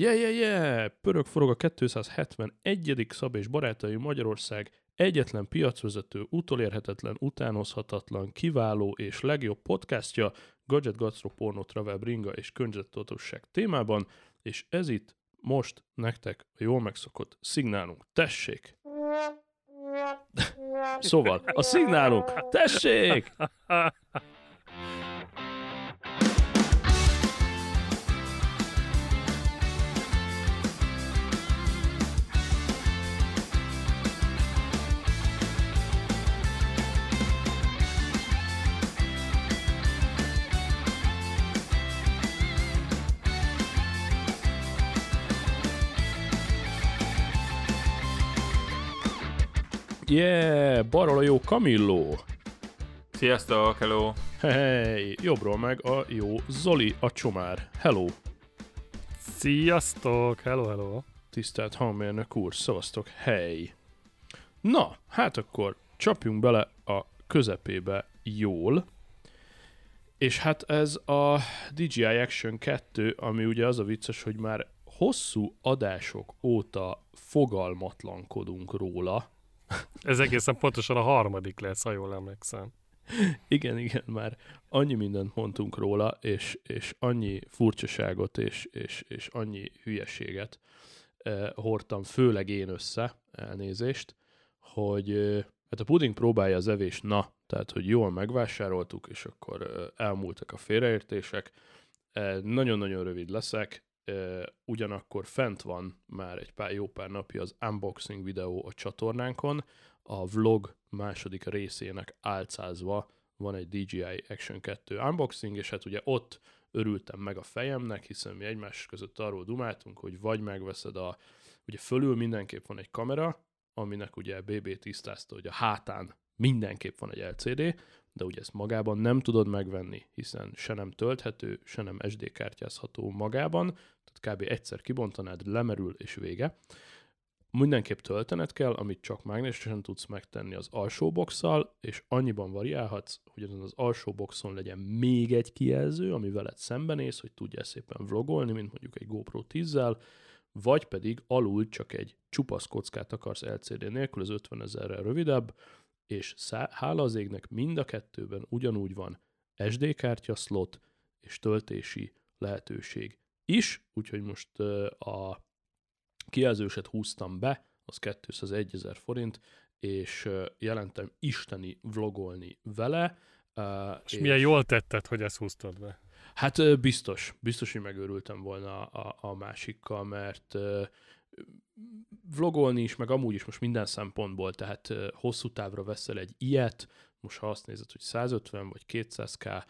Yeah, yeah, yeah! Pörög forog a 271. Szab és Barátai Magyarország egyetlen piacvezető, utolérhetetlen, utánozhatatlan, kiváló és legjobb podcastja Gadget, Gastro, Porno, Travel, Bringa és Környezettudatosság témában, és ez itt most nektek a jól megszokott szignálunk. Tessék! Szóval, a szignálunk, tessék! Yeah, balról a jó Camillo. Sziasztok, hello! Hey, jobbról meg a jó Zoli, a csomár. Hello. Sziasztok, hello, hello! Tisztelt hangmérnök úr, szavaztok, hey! Na, hát akkor csapjunk bele a közepébe jól. És hát ez a DJI Action 2, ami ugye az a vicces, hogy már hosszú adások óta fogalmatlankodunk róla, Ez egészen pontosan a harmadik lesz, ha jól emlékszem. Igen, igen, már annyi mindent mondtunk róla, és, és annyi furcsaságot, és, és, és annyi hülyeséget eh, hordtam, főleg én össze, elnézést, hogy eh, hát a puding próbálja az evés, na, tehát, hogy jól megvásároltuk, és akkor eh, elmúltak a félreértések. Eh, nagyon-nagyon rövid leszek, ugyanakkor fent van már egy pár jó pár napja az unboxing videó a csatornánkon, a vlog második részének álcázva van egy DJI Action 2 unboxing, és hát ugye ott örültem meg a fejemnek, hiszen mi egymás között arról dumáltunk, hogy vagy megveszed a, ugye fölül mindenképp van egy kamera, aminek ugye BB tisztázta, hogy a hátán mindenképp van egy LCD, de ugye ezt magában nem tudod megvenni, hiszen se nem tölthető, se nem SD kártyázható magában, tehát kb. egyszer kibontanád, lemerül és vége. Mindenképp töltened kell, amit csak mágnesesen tudsz megtenni az alsó boxsal, és annyiban variálhatsz, hogy azon az alsó boxon legyen még egy kijelző, ami veled szembenéz, hogy tudjál szépen vlogolni, mint mondjuk egy GoPro 10-zel, vagy pedig alul csak egy csupasz kockát akarsz LCD nélkül, az 50 ezerrel rövidebb, és szá- hála az égnek mind a kettőben ugyanúgy van SD kártya slot és töltési lehetőség is, úgyhogy most a kijelzőset húztam be, az 201 ezer forint, és jelentem isteni vlogolni vele. És, és milyen jól tetted, hogy ezt húztad be. Hát biztos, biztos, hogy megőrültem volna a, a másikkal, mert vlogolni is, meg amúgy is most minden szempontból, tehát hosszú távra veszel egy ilyet, most ha azt nézed, hogy 150 vagy 200k,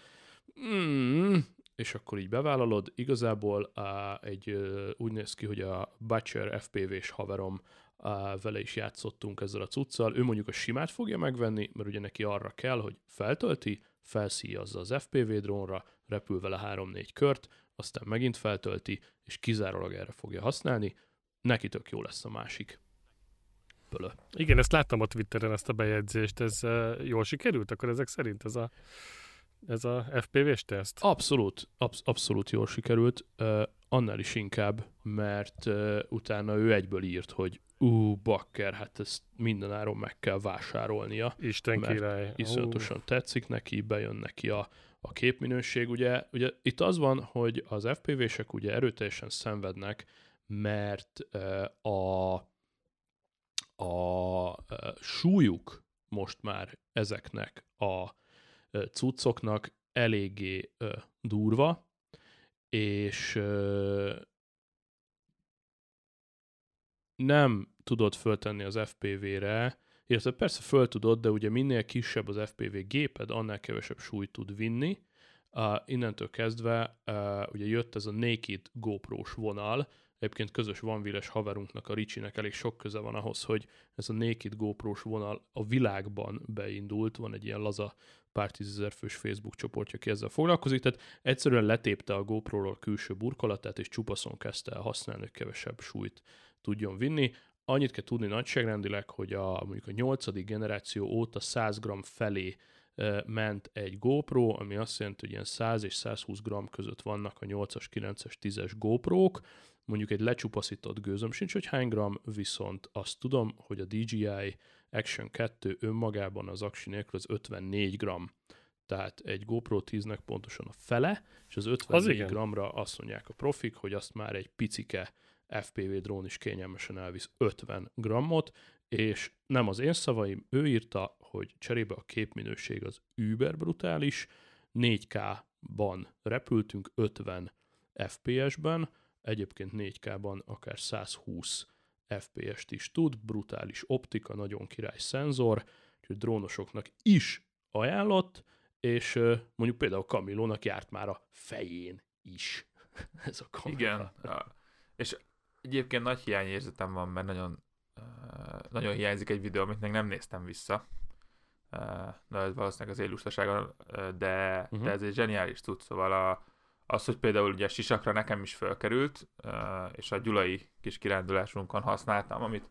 mm, és akkor így bevállalod, igazából uh, egy úgy néz ki, hogy a Butcher FPV-s haverom uh, vele is játszottunk ezzel a cuccal, ő mondjuk a simát fogja megvenni, mert ugye neki arra kell, hogy feltölti, felszíjazza az FPV drónra, repül vele 3-4 kört, aztán megint feltölti, és kizárólag erre fogja használni, neki tök jó lesz a másik. Pölö. Igen, ezt láttam a Twitteren, ezt a bejegyzést. Ez uh, jól sikerült? Akkor ezek szerint ez a, ez a FPV-s teszt? Abszolút, absz- abszolút jól sikerült, uh, annál is inkább, mert uh, utána ő egyből írt, hogy ú, bakker, hát ezt mindenáron meg kell vásárolnia. Isten mert király. Iszonyatosan tetszik neki, bejön neki a, a képminőség. Ugye, ugye itt az van, hogy az FPV-sek ugye erőteljesen szenvednek, mert a, a súlyuk most már ezeknek a cuccoknak eléggé durva, és nem tudod föltenni az FPV-re, illetve persze föl tudod, de ugye minél kisebb az FPV géped, annál kevesebb súlyt tud vinni. Uh, innentől kezdve uh, ugye jött ez a Naked GoPro-s vonal, egyébként közös vanviles haverunknak, a Ricsinek elég sok köze van ahhoz, hogy ez a Naked GoPro-s vonal a világban beindult, van egy ilyen laza pár tízezer fős Facebook csoportja, aki ezzel foglalkozik, tehát egyszerűen letépte a GoPro-ról külső burkolatát, és csupaszon kezdte el használni, hogy kevesebb súlyt tudjon vinni. Annyit kell tudni nagyságrendileg, hogy a, mondjuk a nyolcadik generáció óta 100 g felé ment egy GoPro, ami azt jelenti, hogy ilyen 100 és 120 gram között vannak a 8-as, 9-es, 10-es GoPro-k, mondjuk egy lecsupaszított gőzöm sincs, hogy hány gram, viszont azt tudom, hogy a DJI Action 2 önmagában az aksi nélkül az 54 gram. Tehát egy GoPro 10-nek pontosan a fele, és az 54 Az gramra azt mondják a profik, hogy azt már egy picike FPV drón is kényelmesen elvisz 50 grammot, és nem az én szavaim, ő írta, hogy cserébe a képminőség az über brutális, 4K-ban repültünk 50 FPS-ben, egyébként 4K-ban akár 120 FPS-t is tud, brutális optika, nagyon király szenzor, úgyhogy drónosoknak is ajánlott, és mondjuk például Kamilónak járt már a fején is ez a kamera. Igen. És egyébként nagy hiányérzetem van, mert nagyon, nagyon hiányzik egy videó, amit még nem néztem vissza. De ez valószínűleg az élustaságon, uh, de, Mhm. de ez egy zseniális tud, szóval a, az, hogy például ugye sisakra nekem is fölkerült, és a gyulai kis kirándulásunkon használtam, amit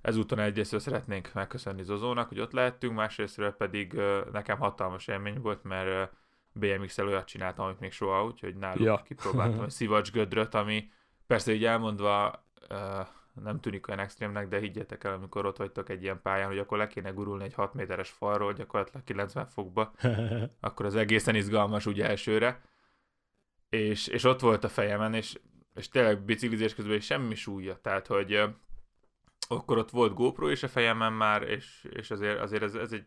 ezúton egyrésztről szeretnénk megköszönni Zozónak, hogy ott lehettünk, másrésztről pedig nekem hatalmas élmény volt, mert BMX-el olyat csináltam, amit még soha, úgyhogy náluk Ja. kipróbáltam egy szivacs gödröt, ami persze így elmondva nem tűnik olyan extrémnek, de higgyetek el, amikor ott vagytok egy ilyen pályán, hogy akkor le kéne gurulni egy 6 méteres falról, gyakorlatilag 90 fokba, akkor az egészen izgalmas ugye elsőre. És, és ott volt a fejemen, és, és tényleg biciklizés közben semmi súlya, tehát hogy akkor ott volt GoPro is a fejemen már, és, és azért, azért ez, ez egy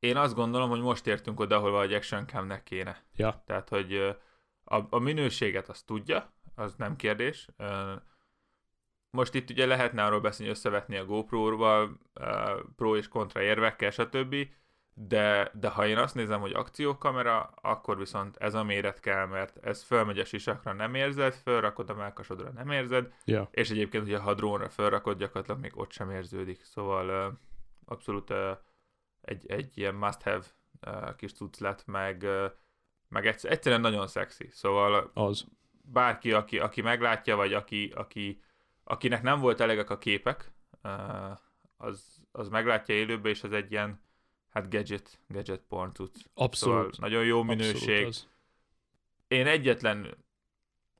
én azt gondolom, hogy most értünk oda, ahol egy action camnek kéne. ja, Tehát, hogy a, a minőséget azt tudja, az nem kérdés. Most itt ugye lehetne arról beszélni, hogy összevetni a GoPro-val, pro és kontra érvekkel, stb. De, de ha én azt nézem, hogy akciókamera, akkor viszont ez a méret kell, mert ez fölmegy a sisakra, nem érzed, fölrakod a melkasodra, nem érzed, ja. és egyébként, hogyha ha drónra fölrakod, gyakorlatilag még ott sem érződik. Szóval ö, abszolút ö, egy, egy ilyen must-have ö, kis cucc lett, meg, ö, meg egyszer, egyszerűen nagyon szexi. Szóval Az. bárki, aki, aki meglátja, vagy aki, aki, akinek nem volt elegek a képek, ö, az, az meglátja élőbe, és az egy ilyen hát gadget, gadget porn cucc. Abszolút. Szóval nagyon jó minőség. Én egyetlen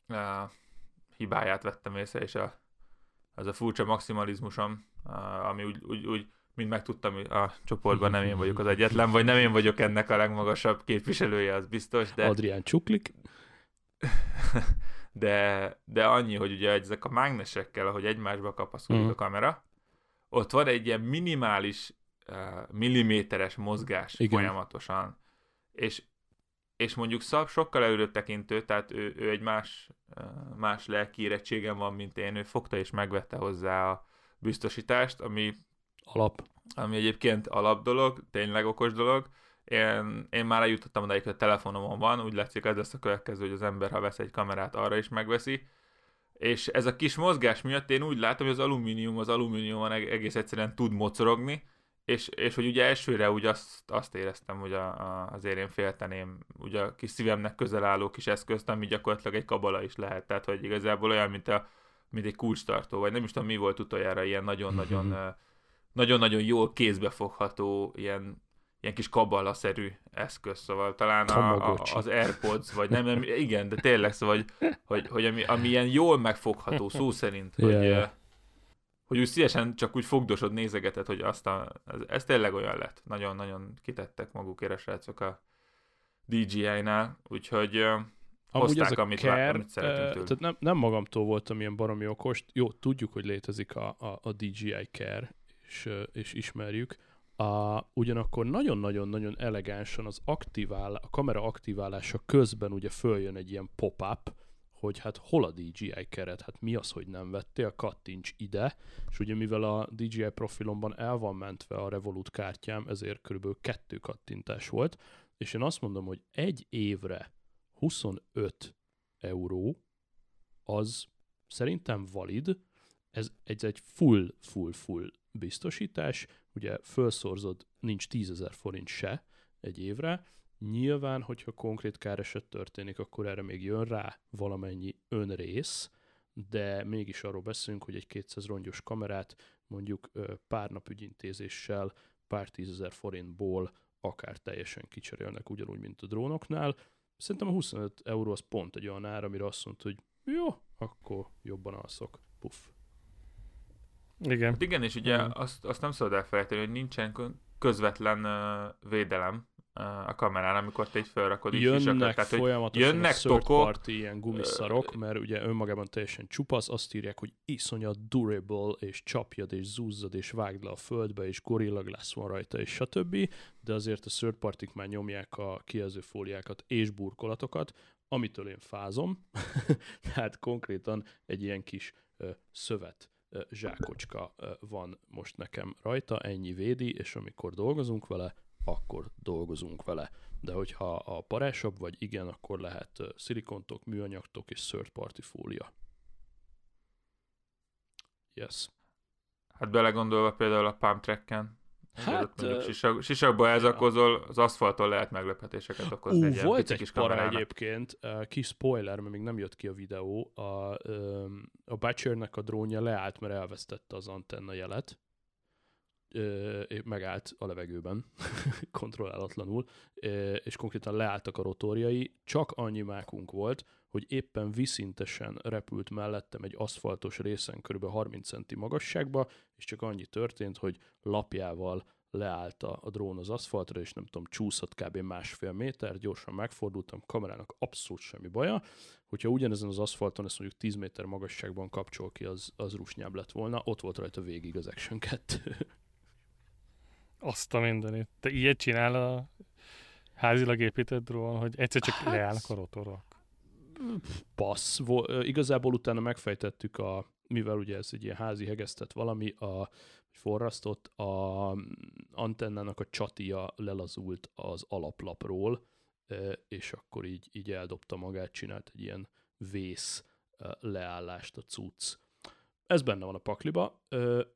uh, hibáját vettem észre, és a, az a furcsa maximalizmusom, uh, ami úgy, úgy, úgy mind megtudtam, a csoportban nem én vagyok az egyetlen, vagy nem én vagyok ennek a legmagasabb képviselője, az biztos, de, Adrián Csuklik. de, de annyi, hogy ugye ezek a mágnesekkel, ahogy egymásba kapaszkodik Mhm. a kamera, ott van egy ilyen minimális milliméteres mozgás Igen. Folyamatosan. És, és mondjuk Szab sokkal előbb tekintő, tehát ő, ő egy más, más lelki érettségen van, mint én, ő fogta és megvette hozzá a biztosítást, ami Alap. ami egyébként alap dolog, tényleg okos dolog. Én, én már eljutottam odáig, hogy a telefonomon van, úgy látszik ez lesz a következő, hogy az ember, ha vesz egy kamerát, arra is megveszi. És ez a kis mozgás miatt én úgy látom, hogy az alumínium, az alumíniumon eg- egész egyszerűen tud mocorogni, és, és hogy ugye elsőre úgy azt, azt éreztem, hogy a, a, azért én félteném ugye a kis szívemnek közel álló kis eszközt, ami gyakorlatilag egy kabala is lehet, tehát hogy igazából olyan, mint, a, mint egy kulcstartó, vagy nem is tudom mi volt utoljára ilyen nagyon-nagyon Mhm. ö, nagyon-nagyon jól kézbefogható, ilyen, ilyen kis kabala-szerű eszköz, szóval talán a, a, az Airpods, vagy nem, nem, igen, de tényleg, szóval, hogy, hogy, hogy ami, ami ilyen jól megfogható, szó szerint, hogy, ja. Hogy úgy szívesen csak úgy fogdosod, nézegeted, hogy azt a, ez, ez tényleg olyan lett. Nagyon-nagyon kitettek magukért a srácok a DJI-nál, úgyhogy eh, Amúgy Hozták, a amit care, amit szeretünk eh, tehát nem, nem magamtól voltam ilyen baromi okos. Jó, tudjuk, hogy létezik a, a, a DJI Care, és, és ismerjük. A, ugyanakkor nagyon-nagyon-nagyon elegánsan az aktivál, a kamera aktiválása közben ugye följön egy ilyen pop-up, hogy hát hol a DJI keret, hát mi az, hogy nem vettél, kattints ide, és ugye mivel a DJI profilomban el van mentve a Revolut kártyám, ezért körülbelül kettő kattintás volt, és én azt mondom, hogy egy évre 25 euró, az szerintem valid, ez egy, egy full, full, full biztosítás, ugye felszorzod, nincs 10 ezer forint se egy évre, nyilván, hogyha konkrét káreset történik, akkor erre még jön rá valamennyi önrész, de mégis arról beszélünk, hogy egy 200 rongyos kamerát mondjuk pár nap ügyintézéssel pár tízezer forintból akár teljesen kicserélnek ugyanúgy, mint a drónoknál. Szerintem a 25 euró az pont egy olyan ár, amire azt mondta, hogy jó, akkor jobban alszok. Puff. Igen. Hát igen, és ugye Igen. azt, azt nem szabad elfelejteni, hogy nincsen kö- közvetlen uh, védelem a kamerán, amikor te így felrakod így. Jönnek Tehát, hogy folyamatosan jönnek a tokok, party ilyen gumiszarok, mert ugye önmagában teljesen csupasz, azt írják, hogy iszonyat durable, és csapjad, és zúzzad, és vágd le a földbe, és gorilla glass van rajta, és stb. De azért a third partik már nyomják a kijelzőfóliákat és burkolatokat, amitől én fázom. Tehát konkrétan egy ilyen kis ö, szövet ö, zsákocska ö, van most nekem rajta, ennyi védi, és amikor dolgozunk vele, akkor dolgozunk vele. De hogyha a parásabb vagy, igen, akkor lehet szilikontok, műanyagtok és third party fólia. Yes. Hát belegondolva például a pump tracken, Hát, mondjuk sisak, sisakba elzakozol, az aszfalton lehet meglepetéseket okozni. Ú, egy volt egy para kamerának. egyébként, kis spoiler, mert még nem jött ki a videó, a, a Butchernek a drónja leállt, mert elvesztette az antenna jelet, megállt a levegőben, kontrollálatlanul, és konkrétan leálltak a rotorjai, csak annyi mákunk volt, hogy éppen viszintesen repült mellettem egy aszfaltos részen kb. 30 centi magasságba, és csak annyi történt, hogy lapjával leállt a, a drón az aszfaltra, és nem tudom, csúszott kb. másfél méter, gyorsan megfordultam, kamerának abszolút semmi baja. Hogyha ugyanezen az aszfalton ezt mondjuk 10 méter magasságban kapcsol ki, az, az rusnyább lett volna. Ott volt rajta végig az Action 2. Azt a mindenit. Te ilyet csinál a házilag épített drón, hogy egyszer csak Hát- leállnak a rotorok. passz. Igazából utána megfejtettük, a, mivel ugye ez egy ilyen házi hegesztett valami, a forrasztott, a antennának a csatia lelazult az alaplapról, és akkor így, így eldobta magát, csinált egy ilyen vész leállást a cucc. Ez benne van a pakliba,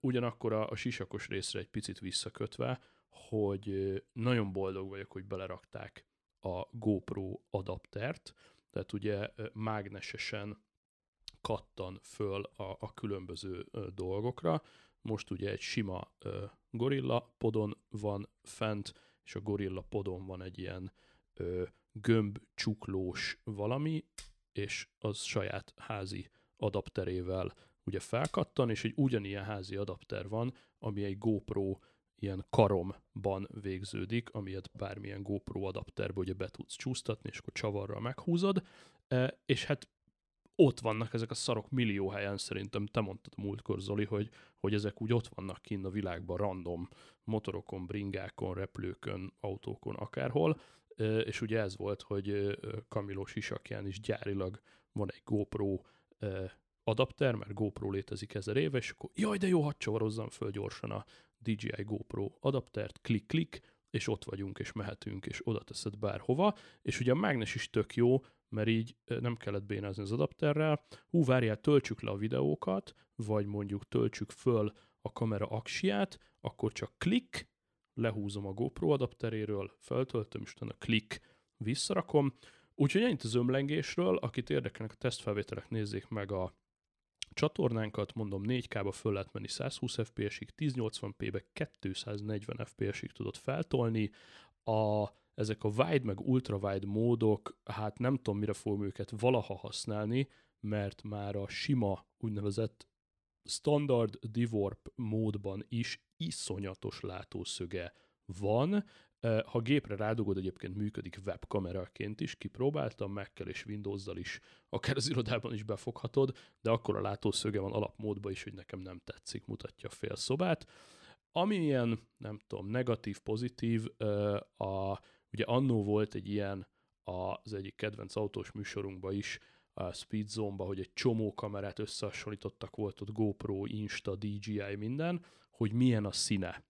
ugyanakkor a, a sisakos részre egy picit visszakötve, hogy nagyon boldog vagyok, hogy belerakták a GoPro adaptert, tehát ugye mágnesesen kattan föl a, a különböző dolgokra. Most ugye egy sima gorilla podon van fent, és a gorilla podon van egy ilyen ö, gömb csuklós valami, és az saját házi adapterével ugye felkattan, és egy ugyanilyen házi adapter van, ami egy GoPro ilyen karomban végződik, amilyet bármilyen GoPro adapterbe ugye be tudsz csúsztatni, és akkor csavarral meghúzod, E, és hát ott vannak ezek a szarok millió helyen, szerintem te mondtad múltkor, Zoli, hogy, hogy ezek úgy ott vannak kinn a világban random motorokon, bringákon, repülőkön, autókon, akárhol, E, és ugye ez volt, hogy Kamiló sisakján is gyárilag van egy GoPro e, adapter, mert GoPro létezik ezer éve, és akkor jaj, de jó, hadd csavarozzam föl gyorsan a DJI GoPro adaptert, klik-klik, és ott vagyunk, és mehetünk, és oda teszed bárhova, és ugye a mágnes is tök jó, mert így nem kellett bénázni az adapterrel. Hú, várjál, töltsük le a videókat, vagy mondjuk töltsük föl a kamera aksiát, akkor csak klik, lehúzom a GoPro adapteréről, feltöltöm, és utána klik, visszarakom. Úgyhogy ennyit az ömlengésről, akit érdekelnek a tesztfelvételek, nézzék meg a csatornánkat, mondom 4K-ba föl lehet menni 120 FPS-ig, 1080p-be 240 FPS-ig tudod feltolni, a, ezek a wide meg ultra wide módok, hát nem tudom mire fogom őket valaha használni, mert már a sima úgynevezett standard divorp módban is iszonyatos látószöge van. Ha gépre rádugod, egyébként működik webkameraként is, kipróbáltam, Mac-kel és Windows-zal is, akár az irodában is befoghatod, de akkor a látószöge van alapmódban is, hogy nekem nem tetszik, mutatja fél szobát. Ami ilyen, nem tudom, negatív, pozitív, a, ugye annó volt egy ilyen az egyik kedvenc autós műsorunkban is, a Speed Zone-ba, hogy egy csomó kamerát összehasonlítottak, volt ott GoPro, Insta, DJI, minden, hogy milyen a színe.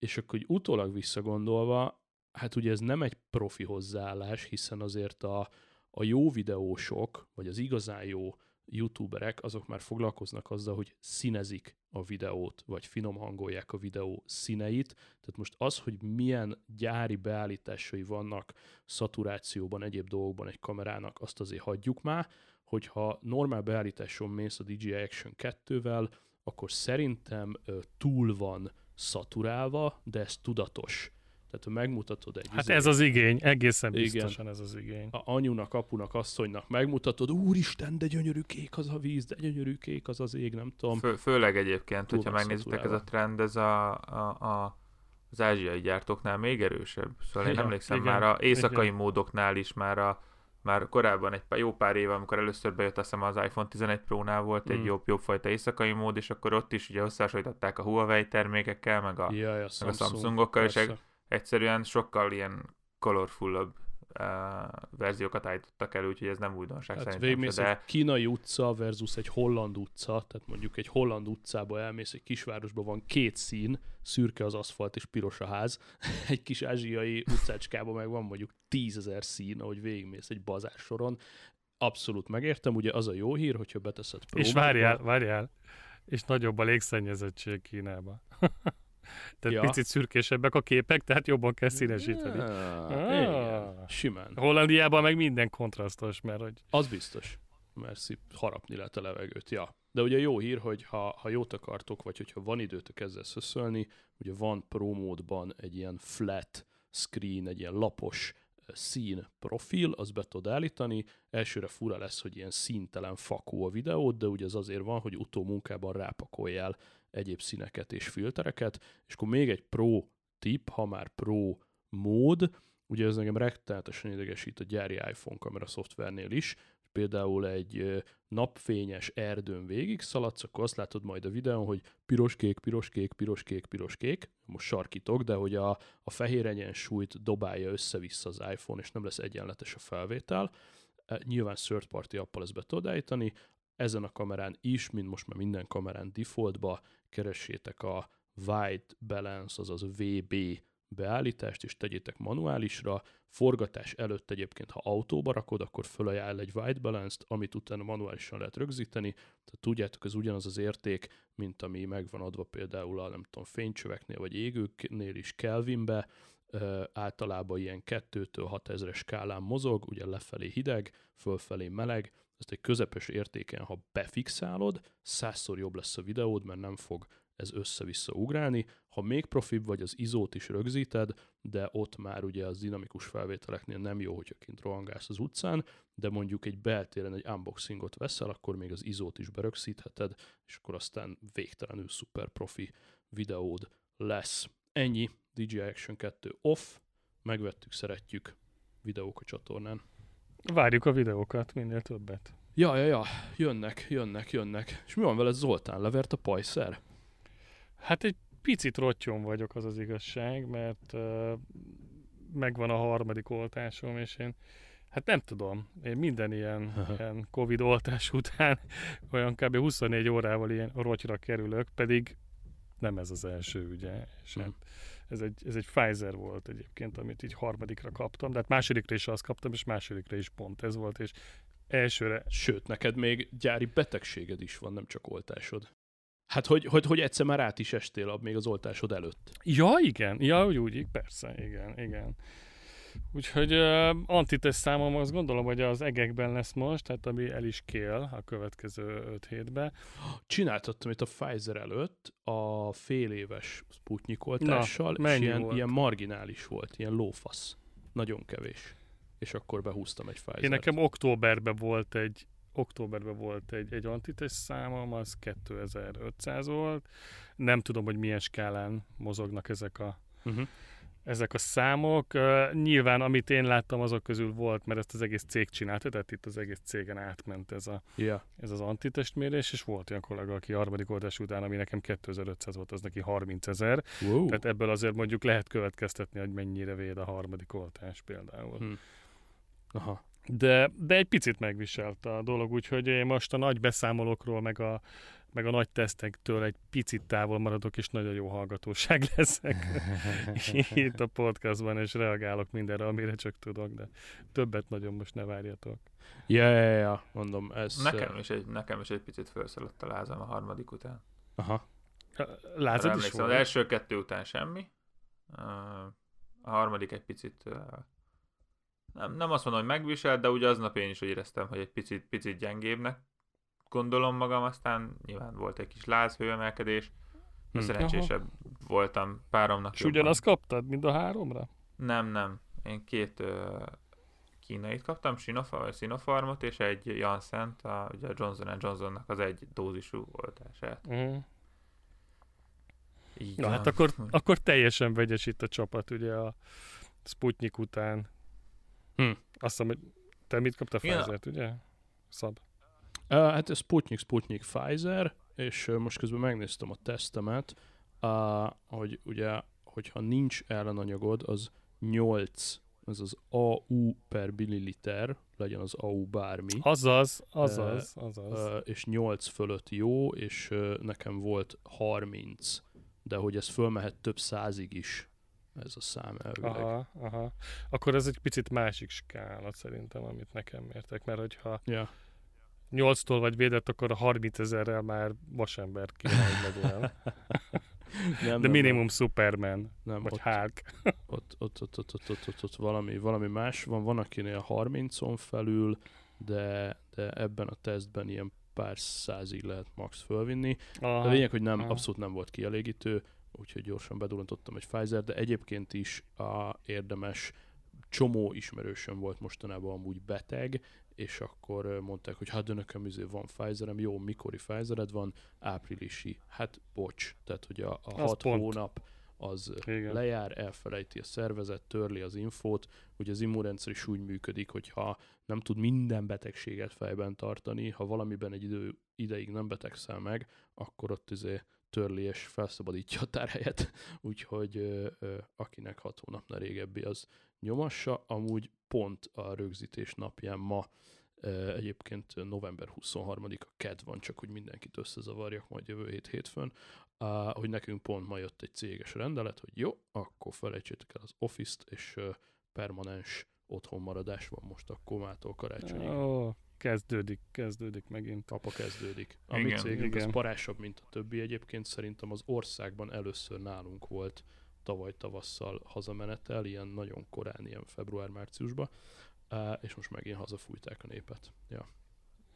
És akkor hogy utólag visszagondolva, hát ugye ez nem egy profi hozzáállás, hiszen azért a, a jó videósok, vagy az igazán jó youtuberek, azok már foglalkoznak azzal, hogy színezik a videót, vagy finom hangolják a videó színeit. Tehát most az, hogy milyen gyári beállításai vannak szaturációban, egyéb dolgokban egy kamerának, azt azért hagyjuk már, hogyha normál beállításon mész a DJI Action 2-vel, akkor szerintem túl van szaturálva, de ez tudatos. Tehát ha megmutatod egy... Hát izé- ez az igény, egészen Igen. biztosan ez az igény. a anyunak, apunak, asszonynak megmutatod, úristen, de gyönyörű kék az a víz, de gyönyörű kék az az ég, nem tudom. Fő, főleg egyébként, Túl hogyha megnézitek, ez a trend, ez a, a, a az ázsiai gyártóknál még erősebb. Szóval én Ja, emlékszem igen, már a éjszakai igen. módoknál is már a már korábban egy pár, jó pár éve, amikor először bejött, azt hiszem az iPhone 11 Pro-nál volt egy Mm. jobb, jobb fajta éjszakai mód, és akkor ott is ugye összehasonlították a Huawei termékekkel, meg a, Jaj, a meg a Samsung, Samsungokkal, és persze. egyszerűen sokkal ilyen colorfullabb uh, verziókat állítottak elő, úgyhogy ez nem újdonság Hát szerintem végigmész de... egy kínai utca versus egy holland utca, tehát mondjuk egy holland utcába elmész, egy kisvárosban van két szín, szürke az aszfalt és piros a ház, egy kis ázsiai utcácskában meg van mondjuk tízezer szín, ahogy végigmész egy bazár soron. Abszolút megértem, ugye az a jó hír, hogyha beteszed Pro És várjál, várjál, és nagyobb a légszennyezettség Kínában. Tehát Ja. ja. picit szürkésebbek a képek, tehát jobban kell színesíteni. Ah, Ah. igen, simán. Hollandiában meg minden kontrasztos, mert hogy Az biztos. Mert szép harapni lehet a levegőt, ja. De ugye jó hír, hogy ha, ha jót akartok, vagy hogyha van időtök ezzel szöszölni, ugye van Pro módban egy ilyen flat screen, egy ilyen lapos eh, szín profil, az be tudod állítani. Elsőre fura lesz, hogy ilyen színtelen fakó a videód, de ugye ez azért van, hogy utómunkában rápakoljál egyéb színeket és filtereket, és akkor még egy pro tip, ha már pro mód, ugye ez engem rettenetesen idegesít a gyári iPhone kamera szoftvernél is, például egy napfényes erdőn végig szaladsz, akkor azt látod majd a videón, hogy piros-kék, piros-kék, piros-kék, piros-kék, most sarkítok, de hogy a, a fehér egyensúlyt dobálja össze-vissza az iPhone, és nem lesz egyenletes a felvétel. Nyilván third party appal ezt be tudod állítani, ezen a kamerán is, mint most már minden kamerán defaultba, keressétek a White Balance, azaz VB beállítást, és tegyétek manuálisra. Forgatás előtt egyébként, ha autóba rakod, akkor fölajánl egy white balance-t, amit utána manuálisan lehet rögzíteni. Tehát tudjátok, ez ugyanaz az érték, mint ami megvan adva például a nem tudom, fénycsöveknél vagy égőknél is Kelvinbe. Általában ilyen 2-től 6000-es skálán mozog, ugye lefelé hideg, fölfelé meleg, ezt egy közepes értéken, ha befixálod, százszor jobb lesz a videód, mert nem fog ez össze-vissza ugrálni. Ha még profibb vagy, az izót is rögzíted, de ott már ugye az dinamikus felvételeknél nem jó, hogyha kint rohangálsz az utcán, de mondjuk egy beltéren egy unboxingot veszel, akkor még az izót is berögzítheted, és akkor aztán végtelenül szuper profi videód lesz. Ennyi, DJI Action 2 off, megvettük, szeretjük videók a csatornán. várjuk a videókat, minél többet. Ja, ja, ja, jönnek, jönnek, jönnek. És mi van vele Zoltán? Levert a pajszer? Hát egy picit rottyon vagyok, az az igazság, mert uh, megvan a harmadik oltásom, és én Hát nem tudom, én minden ilyen, ilyen Covid oltás után olyan kb. 24 órával ilyen rotyra kerülök, pedig nem ez az első, ugye. És Hm. hát ez egy, ez egy Pfizer volt egyébként, amit így harmadikra kaptam, de hát másodikra is azt kaptam, és másodikra is pont ez volt, és elsőre Sőt, neked még gyári betegséged is van, nem csak oltásod. Hát, hogy, hogy, hogy egyszer már át is estél még az oltásod előtt. Ja, igen. Ja, úgy, úgy, persze, igen, igen. Úgyhogy uh, antitest számom azt gondolom, hogy az egekben lesz most, tehát ami el is kél a következő öt hétben. Csináltattam itt a Pfizer előtt a fél éves Sputnik oltással, és ilyen, volt? ilyen marginális volt, ilyen lófasz. Nagyon kevés. És akkor behúztam egy Pfizer-t. Én nekem októberben volt egy októberben volt egy, egy antitest számom, az 2500 volt. Nem tudom, hogy milyen skálán mozognak ezek a, Uh-huh. Ezek a számok. Uh, nyilván, amit én láttam, azok közül volt, mert ezt az egész cég csinálta, tehát itt az egész cégen átment ez, a, Ja. ez az antitestmérés, és volt olyan kollega, aki harmadik oldás után, ami nekem 2500 volt, az neki 30 ezer. Wow. Tehát ebből azért mondjuk lehet következtetni, hogy mennyire véd a harmadik oltás például. Hm. Aha. De, de egy picit megviselte a dolog, úgyhogy én most a nagy beszámolókról, meg a, meg a nagy tesztektől egy picit távol maradok, és nagyon jó hallgatóság leszek itt a podcastban, és reagálok mindenre, amire csak tudok, de többet nagyon most ne várjatok. Ja, ja, ja, mondom, ez... Nekem is, egy, nekem is egy picit felszaladt a lázam a harmadik után. Aha. Lázad is volt? az első kettő után semmi. A harmadik egy picit nem, nem azt mondom, hogy megviselt, de ugye aznap én is úgy éreztem, hogy egy picit, picit gyengébbnek gondolom magam, aztán nyilván volt egy kis láz, hőemelkedés, Hm. de szerencsésebb voltam páromnak. És ugyanazt kaptad, mint a háromra? Nem, nem. Én két ö, kínait kaptam, Sinopharm, Sinopharmot, és egy Janssen-t, a, ugye a Johnson Johnsonnak az egy dózisú oltását. Uh-huh. Így Na van. hát akkor, akkor teljesen vegyes itt a csapat, ugye a Sputnik után. Hm. Azt hiszem, hogy te mit kaptál Igen. Pfizer-t, ugye? Szab. Uh, hát ez Sputnik, Sputnik, Pfizer, és uh, most közben megnéztem a tesztemet, uh, hogy ugye, hogyha nincs ellenanyagod, az 8, ez az AU per milliliter, legyen az AU bármi, Azaz, azaz, azaz. uh, és 8 fölött jó, és uh, nekem volt 30, de hogy ez fölmehet több százig is, ez a szám elvileg. Aha, aha. Akkor ez egy picit másik skála szerintem, amit nekem értek, mert hogyha Ja. 8-tól vagy védett, akkor a 30 ezerrel már vasember kéne, hogy legyél. Nem, De nem, minimum Superman, nem, vagy ott, Hulk. ott, ott, ott, ott, ott, ott, ott, ott valami, valami más van, van akinél 30-on felül, de, de ebben a tesztben ilyen pár százig lehet max fölvinni. De a Aha. lényeg, hogy nem, aha. abszolút nem volt kielégítő, úgyhogy gyorsan bedurantottam egy Pfizer, de egyébként is a érdemes, csomó ismerősöm volt mostanában amúgy beteg, és akkor mondták, hogy hát de nekem izé van Pfizerem, jó, mikori Pfizered van, áprilisi, hát bocs, tehát hogy a, a hat pont. hónap az Igen. lejár, elfelejti a szervezet, törli az infót, hogy az immunrendszer is úgy működik, hogyha nem tud minden betegséget fejben tartani, ha valamiben egy idő, ideig nem betegszel meg, akkor ott izé törli és felszabadítja a tárhelyet, úgyhogy ö, ö, akinek hat hónapnál régebbi az nyomassa, amúgy pont a rögzítés napján ma egyébként november 23-a KED van, csak hogy mindenkit összezavarjak majd jövő hét hétfőn, hogy nekünk pont ma jött egy céges rendelet, hogy jó, akkor felejtsétek el az Office-t, és permanens otthonmaradás van most akkor mától karácsonyig. Ó, kezdődik, kezdődik megint. Apa kezdődik. A mi Igen, cégünk az parásabb, mint a többi egyébként. Szerintem az országban először nálunk volt tavaly tavasszal hazamenetel, ilyen nagyon korán, ilyen február-márciusban, és most megint hazafújták a népet. Ja.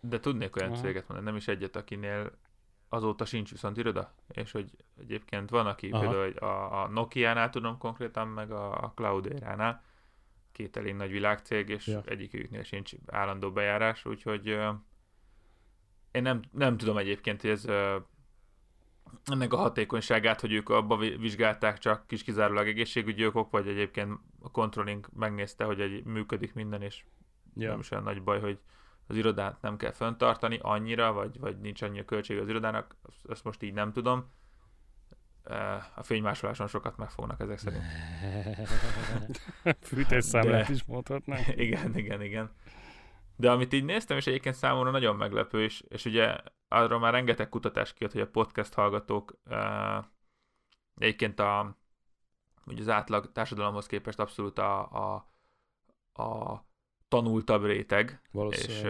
De tudnék olyan Aha. céget mondani, nem is egyet, akinél azóta sincs viszont iroda, és hogy egyébként van, aki Aha. például a, a Nokia-nál tudom konkrétan, meg a, a Cloudera-nál, két elég nagy világcég, és Ja. ja. egyiküknél sincs állandó bejárás, úgyhogy ö, én nem, nem tudom egyébként, hogy ez ö, ennek a hatékonyságát, hogy ők abba vi- vizsgálták csak kis kizárólag egészségügyi okok, vagy egyébként a controlling megnézte, hogy egy, működik minden, és Ja. nem is olyan nagy baj, hogy az irodát nem kell fenntartani annyira, vagy, vagy nincs annyi a költség az irodának, ezt most így nem tudom. A fénymásoláson sokat megfognak ezek szerint. Fűtésszámlát is mondhatnám. igen, igen, igen. De amit így néztem, és egyébként számomra nagyon meglepő, és, és ugye arról már rengeteg kutatás kijött, hogy a podcast hallgatók uh, egyébként a, ugye az átlag társadalomhoz képest abszolút a, a, a tanultabb réteg, és,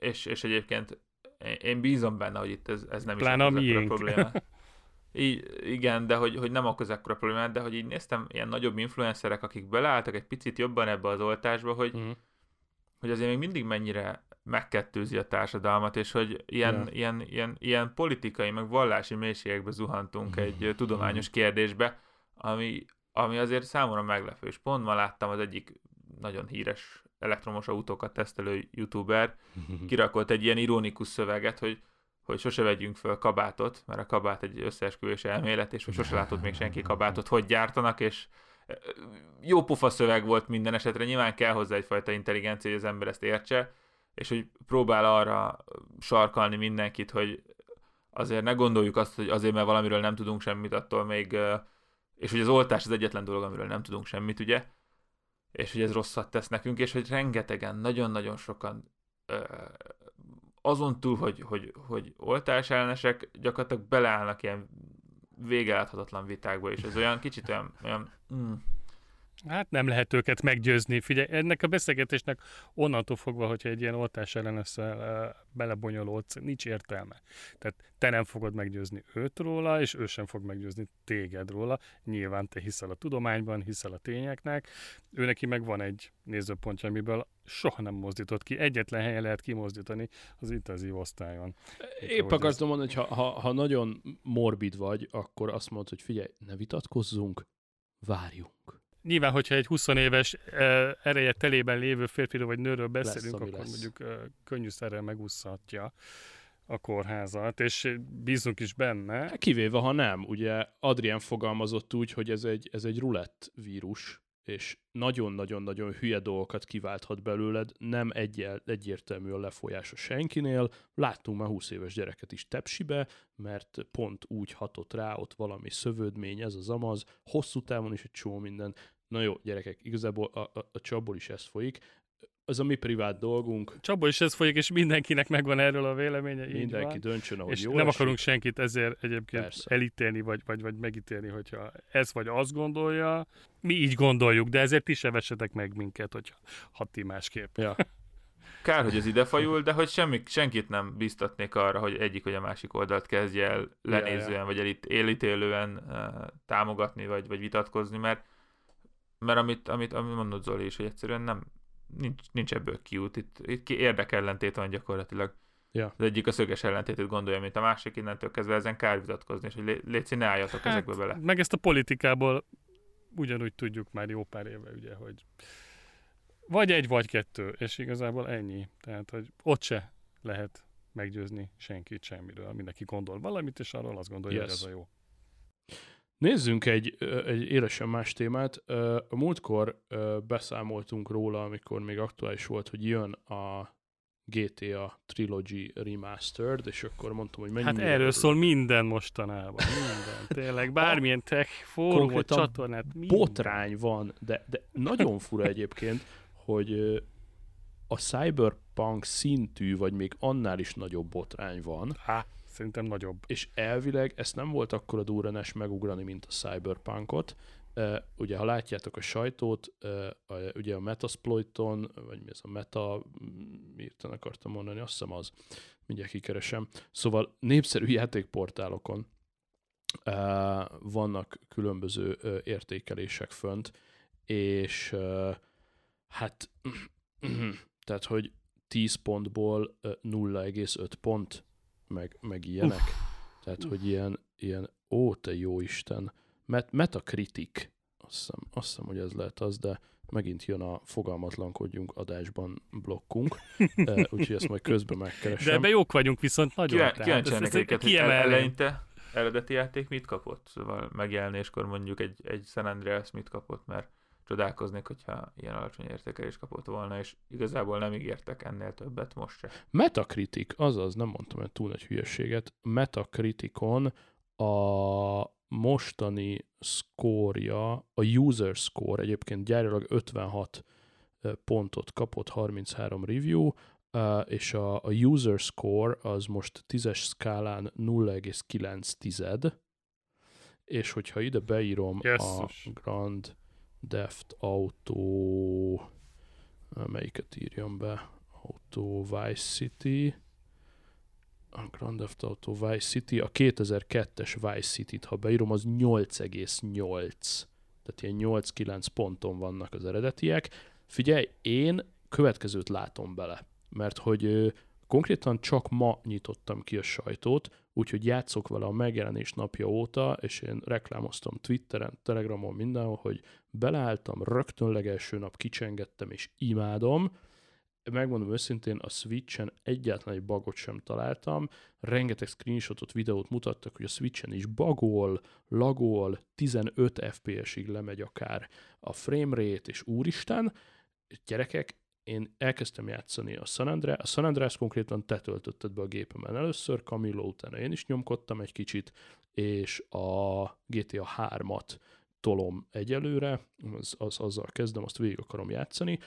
és, és egyébként én- bízom benne, hogy itt ez, ez nem Pláne a is ekkora miénk. problémát. Így, igen, de hogy, hogy nem okoz ekkora problémát, de hogy így néztem ilyen nagyobb influencerek, akik beleálltak egy picit jobban ebbe az oltásba, hogy, Mhm. hogy azért még mindig mennyire megkettőzi a társadalmat, és hogy ilyen, Ja. ilyen, ilyen, ilyen politikai, meg vallási mélységekbe zuhantunk egy tudományos kérdésbe, ami, ami azért számomra meglepő. És pont ma láttam az egyik nagyon híres elektromos autókat tesztelő youtuber, kirakott egy ilyen ironikus szöveget, hogy hogy sose vegyünk föl kabátot, mert a kabát egy összeesküvés elmélet, és hogy sose látott még senki kabátot, hogy gyártanak, és jó pofa szöveg volt minden esetre, nyilván kell hozzá egyfajta intelligencia, hogy az ember ezt értse, és hogy próbál arra sarkalni mindenkit, hogy azért ne gondoljuk azt, hogy azért, mert valamiről nem tudunk semmit, attól még, és hogy az oltás az egyetlen dolog, amiről nem tudunk semmit, ugye, és hogy ez rosszat tesz nekünk, és hogy rengetegen, nagyon-nagyon sokan azon túl, hogy, hogy, hogy oltás ellenesek, gyakorlatilag beleállnak ilyen végeláthatatlan vitákba, és ez olyan kicsit olyan, olyan mm, Hát nem lehet őket meggyőzni. Figyelj, ennek a beszélgetésnek onnantól fogva, hogyha egy ilyen oltás elleneszel belebonyolódsz, nincs értelme. Tehát te nem fogod meggyőzni őt róla, és ő sem fog meggyőzni téged róla. Nyilván te hiszel a tudományban, hiszel a tényeknek. Ő neki meg van egy nézőpontja, amiből soha nem mozdított ki. Egyetlen helyen lehet kimozdítani az intenzív osztályon. Épp akartam mondani, hogy ha, ha, ha nagyon morbid vagy, akkor azt mondod, hogy figyelj, ne vitatkozzunk, várjunk nyilván, hogyha egy 20 éves ereje telében lévő férfiről vagy nőről beszélünk, lesz, akkor lesz. mondjuk könnyűszerrel megúszhatja a kórházat, és bízunk is benne. Kivéve, ha nem. Ugye Adrián fogalmazott úgy, hogy ez egy, ez egy rulett vírus, és nagyon-nagyon-nagyon hülye dolgokat kiválthat belőled, nem egyel, egyértelmű a lefolyása senkinél. Láttunk már 20 éves gyereket is tepsibe, mert pont úgy hatott rá ott valami szövődmény, ez az amaz, hosszú távon is egy csomó minden. Na jó, gyerekek, igazából a, a, a csapból is ez folyik. Az a mi privát dolgunk. Csapból is ez folyik, és mindenkinek megvan erről a véleménye. Mindenki van. döntsön, ahogy és jó nem esik. akarunk senkit ezért egyébként Persze. elítélni, vagy, vagy, vagy megítélni, hogyha ez vagy azt gondolja. Mi így gondoljuk, de ezért is vessetek meg minket, hogyha ha ti másképp. Ja. Kár, hogy ez ide fajul, de hogy semmi, senkit nem biztatnék arra, hogy egyik vagy a másik oldalt kezdje el lenézően, ja, ja. vagy elit, élítélően uh, támogatni, vagy, vagy vitatkozni, mert mert amit, amit, amit mondod Zoli is, hogy egyszerűen nem, nincs, nincs ebből kiút. Itt, itt érdekellentét van gyakorlatilag. Ja. Az egyik a szöges ellentétét gondolja, mint a másik, innentől kezdve ezen kár vitatkozni, és hogy légy ne álljatok hát, ezekbe bele. Meg ezt a politikából ugyanúgy tudjuk már jó pár éve, ugye, hogy vagy egy, vagy kettő, és igazából ennyi. Tehát, hogy ott se lehet meggyőzni senkit semmiről. Mindenki gondol valamit, és arról azt gondolja, yes. hogy ez a jó. Nézzünk egy, egy élesen más témát. A múltkor beszámoltunk róla, amikor még aktuális volt, hogy jön a GTA Trilogy Remastered, és akkor mondtam, hogy mennyi... Hát erről örül. szól minden mostanában, minden. Tényleg, bármilyen tech fórumot, csatornát, minden. Botrány van, de, de nagyon fura egyébként, hogy a Cyberpunk szintű, vagy még annál is nagyobb botrány van. Há. Szerintem nagyobb. És elvileg ezt nem volt akkor a durranes megugrani, mint a Cyberpunkot. Uh, ugye, ha látjátok a sajtót, uh, a, ugye a Metasploiton, vagy mi ez a Meta, miért akartam mondani, azt hiszem az, mindjárt kikeresem. Szóval népszerű játékportálokon uh, vannak különböző uh, értékelések fönt, és uh, hát, tehát, hogy 10 pontból uh, 0,5 pont meg, meg ilyenek. Uff. Tehát, hogy ilyen, ilyen, ó, te jó Isten, Met, Metacritic, azt hiszem, azt hiszem, hogy ez lehet az, de megint jön a fogalmatlankodjunk adásban blokkunk, uh, úgyhogy ezt majd közben megkeresem. De ebben jók vagyunk viszont nagyon. Kíváncsi ennek őket, hogy eleinte eredeti játék mit kapott? Szóval megjelenéskor mondjuk egy, egy San Andreas mit kapott, mert csodálkoznék, hogyha ilyen alacsony értékelést kapott volna, és igazából nem ígértek ennél többet most se. Metacritic, azaz, nem mondtam egy túl nagy hülyeséget, Metacriticon a mostani szkórja, a user score egyébként gyárilag 56 pontot kapott, 33 review, és a, a user score az most 10-es skálán 0,9 és hogyha ide beírom Jesszus. a Grand Deft Auto, melyiket írjam be, Auto Vice City, a Grand Theft Auto Vice City, a 2002-es Vice City-t, ha beírom, az 8,8. Tehát ilyen 8-9 ponton vannak az eredetiek. Figyelj, én következőt látom bele, mert hogy konkrétan csak ma nyitottam ki a sajtót, úgyhogy játszok vele a megjelenés napja óta, és én reklámoztam Twitteren, Telegramon, mindenhol, hogy beleálltam, rögtön legelső nap kicsengettem, és imádom. Megmondom őszintén, a Switchen egyáltalán egy bagot sem találtam. Rengeteg screenshotot, videót mutattak, hogy a Switchen is bagol, lagol, 15 FPS-ig lemegy akár a framerate, és úristen, gyerekek, én elkezdtem játszani a San Andreas, a San Andreas konkrétan te töltötted be a gépemen először, Camilo utána én is nyomkodtam egy kicsit, és a GTA 3-at tolom egyelőre, az, az, azzal kezdem, azt végig akarom játszani.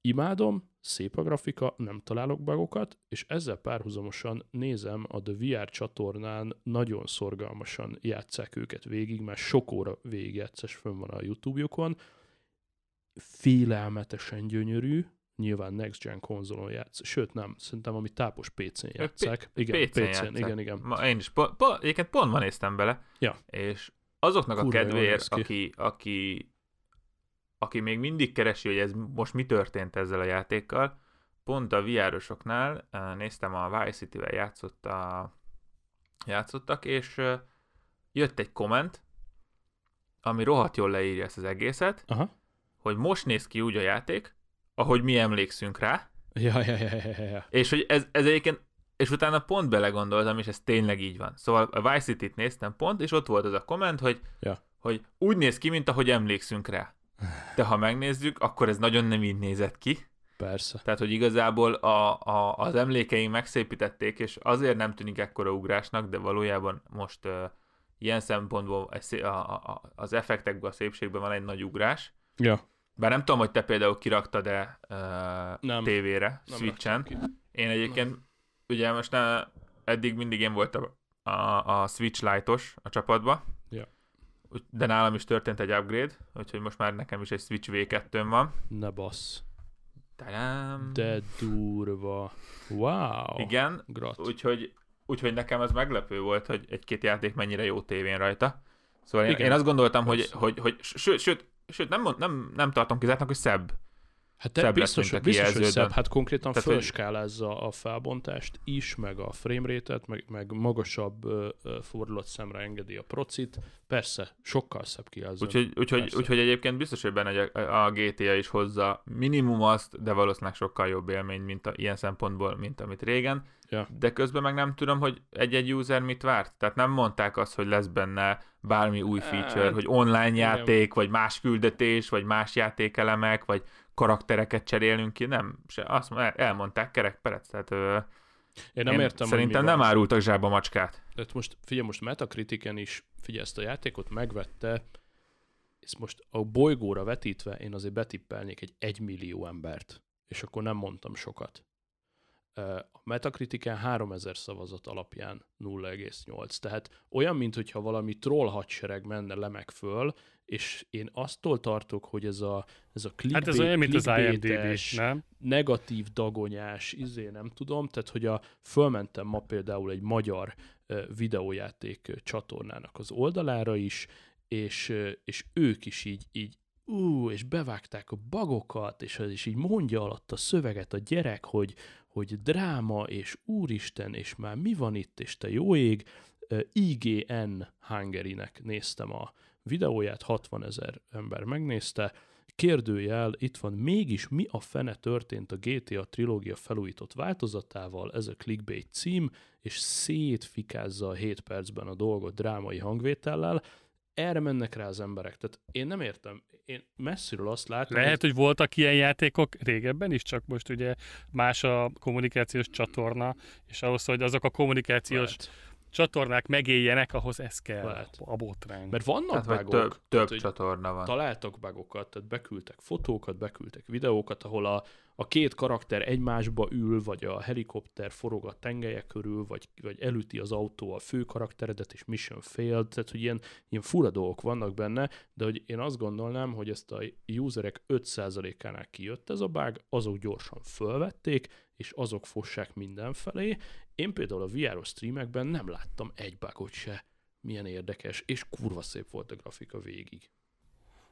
Imádom, szép a grafika, nem találok bugokat, és ezzel párhuzamosan nézem a The VR csatornán, nagyon szorgalmasan játszák őket végig, mert sok óra végigjátszás fönn van a YouTube-jukon, félelmetesen gyönyörű, nyilván Next Gen konzolon játsz, sőt nem, szerintem ami tápos PC-n játszák. Igen, PC-n játszák. igen, igen. Ma én is, po, po, egyébként pont ma néztem bele, Ja. és azoknak Kurva a kedvéért, ki. aki, aki, aki még mindig keresi, hogy ez most mi történt ezzel a játékkal, pont a VR-osoknál eh, néztem a Vice City-vel játszott a, játszottak, és jött egy komment, ami rohadt jól leírja ezt az egészet, Aha. hogy most néz ki úgy a játék, ahogy mi emlékszünk rá, Ja, ja, ja, ja, ja, és hogy ez, ez egyébként, és utána pont belegondoltam, és ez tényleg így van. Szóval a Vice City-t néztem pont, és ott volt az a komment, hogy, Ja. hogy úgy néz ki, mint ahogy emlékszünk rá. De ha megnézzük, akkor ez nagyon nem így nézett ki. Persze. Tehát, hogy igazából a, a, az emlékeim megszépítették, és azért nem tűnik ekkora ugrásnak, de valójában most uh, ilyen szempontból a, a, a, az effektekben, a szépségben van egy nagy ugrás. Ja. Bár nem tudom, hogy te például kiraktad-e uh, Nem. tévére, Nem Switchen. Én egyébként, ugye most ne, eddig mindig én voltam a, a Switch Lite-os a csapatba, Ja. De nálam is történt egy upgrade, úgyhogy most már nekem is egy Switch V2-m van. Ne bassz. Tadám! De durva. Wow. Igen, Grat. úgyhogy, úgyhogy nekem ez meglepő volt, hogy egy-két játék mennyire jó tévén rajta. Szóval én, Igen. én azt gondoltam, hogy, hogy, hogy sőt, sőt, sőt nem, nem, nem tartom kizártnak, hogy szebb. Hát te szebb lesz, biztos, a biztos hogy szebb. Hát konkrétan Tehát, felskálázza a felbontást is, meg a framerate-et, meg, meg magasabb ö, fordulatszámra engedi a procit. Persze, sokkal szebb kijelző. Úgyhogy, úgyhogy, úgyhogy egyébként biztos, hogy benne a GTA is hozza minimum azt, de valószínűleg sokkal jobb élmény, mint a, ilyen szempontból, mint amit régen. Ja. De közben meg nem tudom, hogy egy-egy user mit várt. Tehát nem mondták azt, hogy lesz benne bármi új feature, Hát, hogy online játék, vagy más küldetés, vagy más játékelemek, vagy karaktereket cserélünk ki. Nem, se, azt el- elmondták kerekperec. Tehát ö, Én nem én értem, szerintem nem van. árultak zsába macskát. Tehát most figyelj, most Metacritiken is, figyelj, ezt a játékot megvette, és most a bolygóra vetítve én azért betippelnék egy egymillió embert, és akkor nem mondtam sokat. A Metacritiken 3000 szavazat alapján 0,8. Tehát olyan, mintha valami troll hadsereg menne lemek föl, és én attól tartok, hogy ez a, ez a clickbait, Hát ez olyan, mint az IMDb, nem? negatív dagonyás, izé nem tudom, tehát hogy a, fölmentem ma például egy magyar videójáték csatornának az oldalára is, és, és ők is így, így ú, és bevágták a bagokat, és, is így mondja alatt a szöveget a gyerek, hogy, hogy dráma, és úristen, és már mi van itt, és te jó ég, IGN Hungary-nek néztem a videóját, 60 ezer ember megnézte, kérdőjel, itt van, mégis mi a fene történt a GTA trilógia felújított változatával, ez a clickbait cím, és szétfikázza a 7 percben a dolgot drámai hangvétellel, erre mennek rá az emberek. Tehát én nem értem, én messziről azt látom, Lehet, hogy voltak ilyen játékok régebben is, csak most ugye más a kommunikációs csatorna, és ahhoz, hogy azok a kommunikációs lehet. Csatornák megéljenek, ahhoz ez kell, Lehet. a botrány. Mert vannak Tehát, vagy bugok, több, több tehát, csatorna van. találtak bugokat, tehát beküldtek fotókat, beküldtek videókat, ahol a, a két karakter egymásba ül, vagy a helikopter forog a tengelye körül, vagy, vagy elüti az autó a fő karakteredet, és mission failed, tehát hogy ilyen, ilyen fura dolgok vannak benne, de hogy én azt gondolnám, hogy ezt a userek 5%-ánál kijött ez a bug, azok gyorsan fölvették, és azok fossák mindenfelé. Én például a VR-os streamekben nem láttam egy bugot se. Milyen érdekes, és kurva szép volt a grafika végig.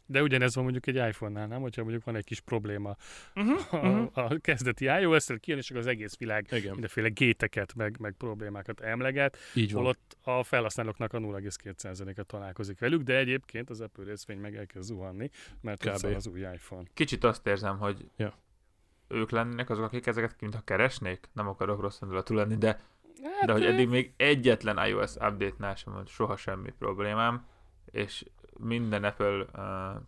De ugyanez van mondjuk egy iPhone-nál, nem? Hogyha mondjuk van egy kis probléma Uh-huh, a, a kezdeti iOS-tel kijön, és akkor az egész világ Igen, mindenféle géteket, meg, meg problémákat emleget, így van. holott a felhasználóknak a 0,2%-a találkozik velük, de egyébként az Apple részvény meg elkezd zuhanni, mert Kb. az új iPhone. Kicsit azt érzem, hogy Ja. Ők lennének azok, akik ezeket mintha keresnék. Nem akarok rossz indulatú lenni, de, Hát, de hogy eddig még egyetlen iOS update-nál sem volt soha semmi problémám, és minden Apple uh,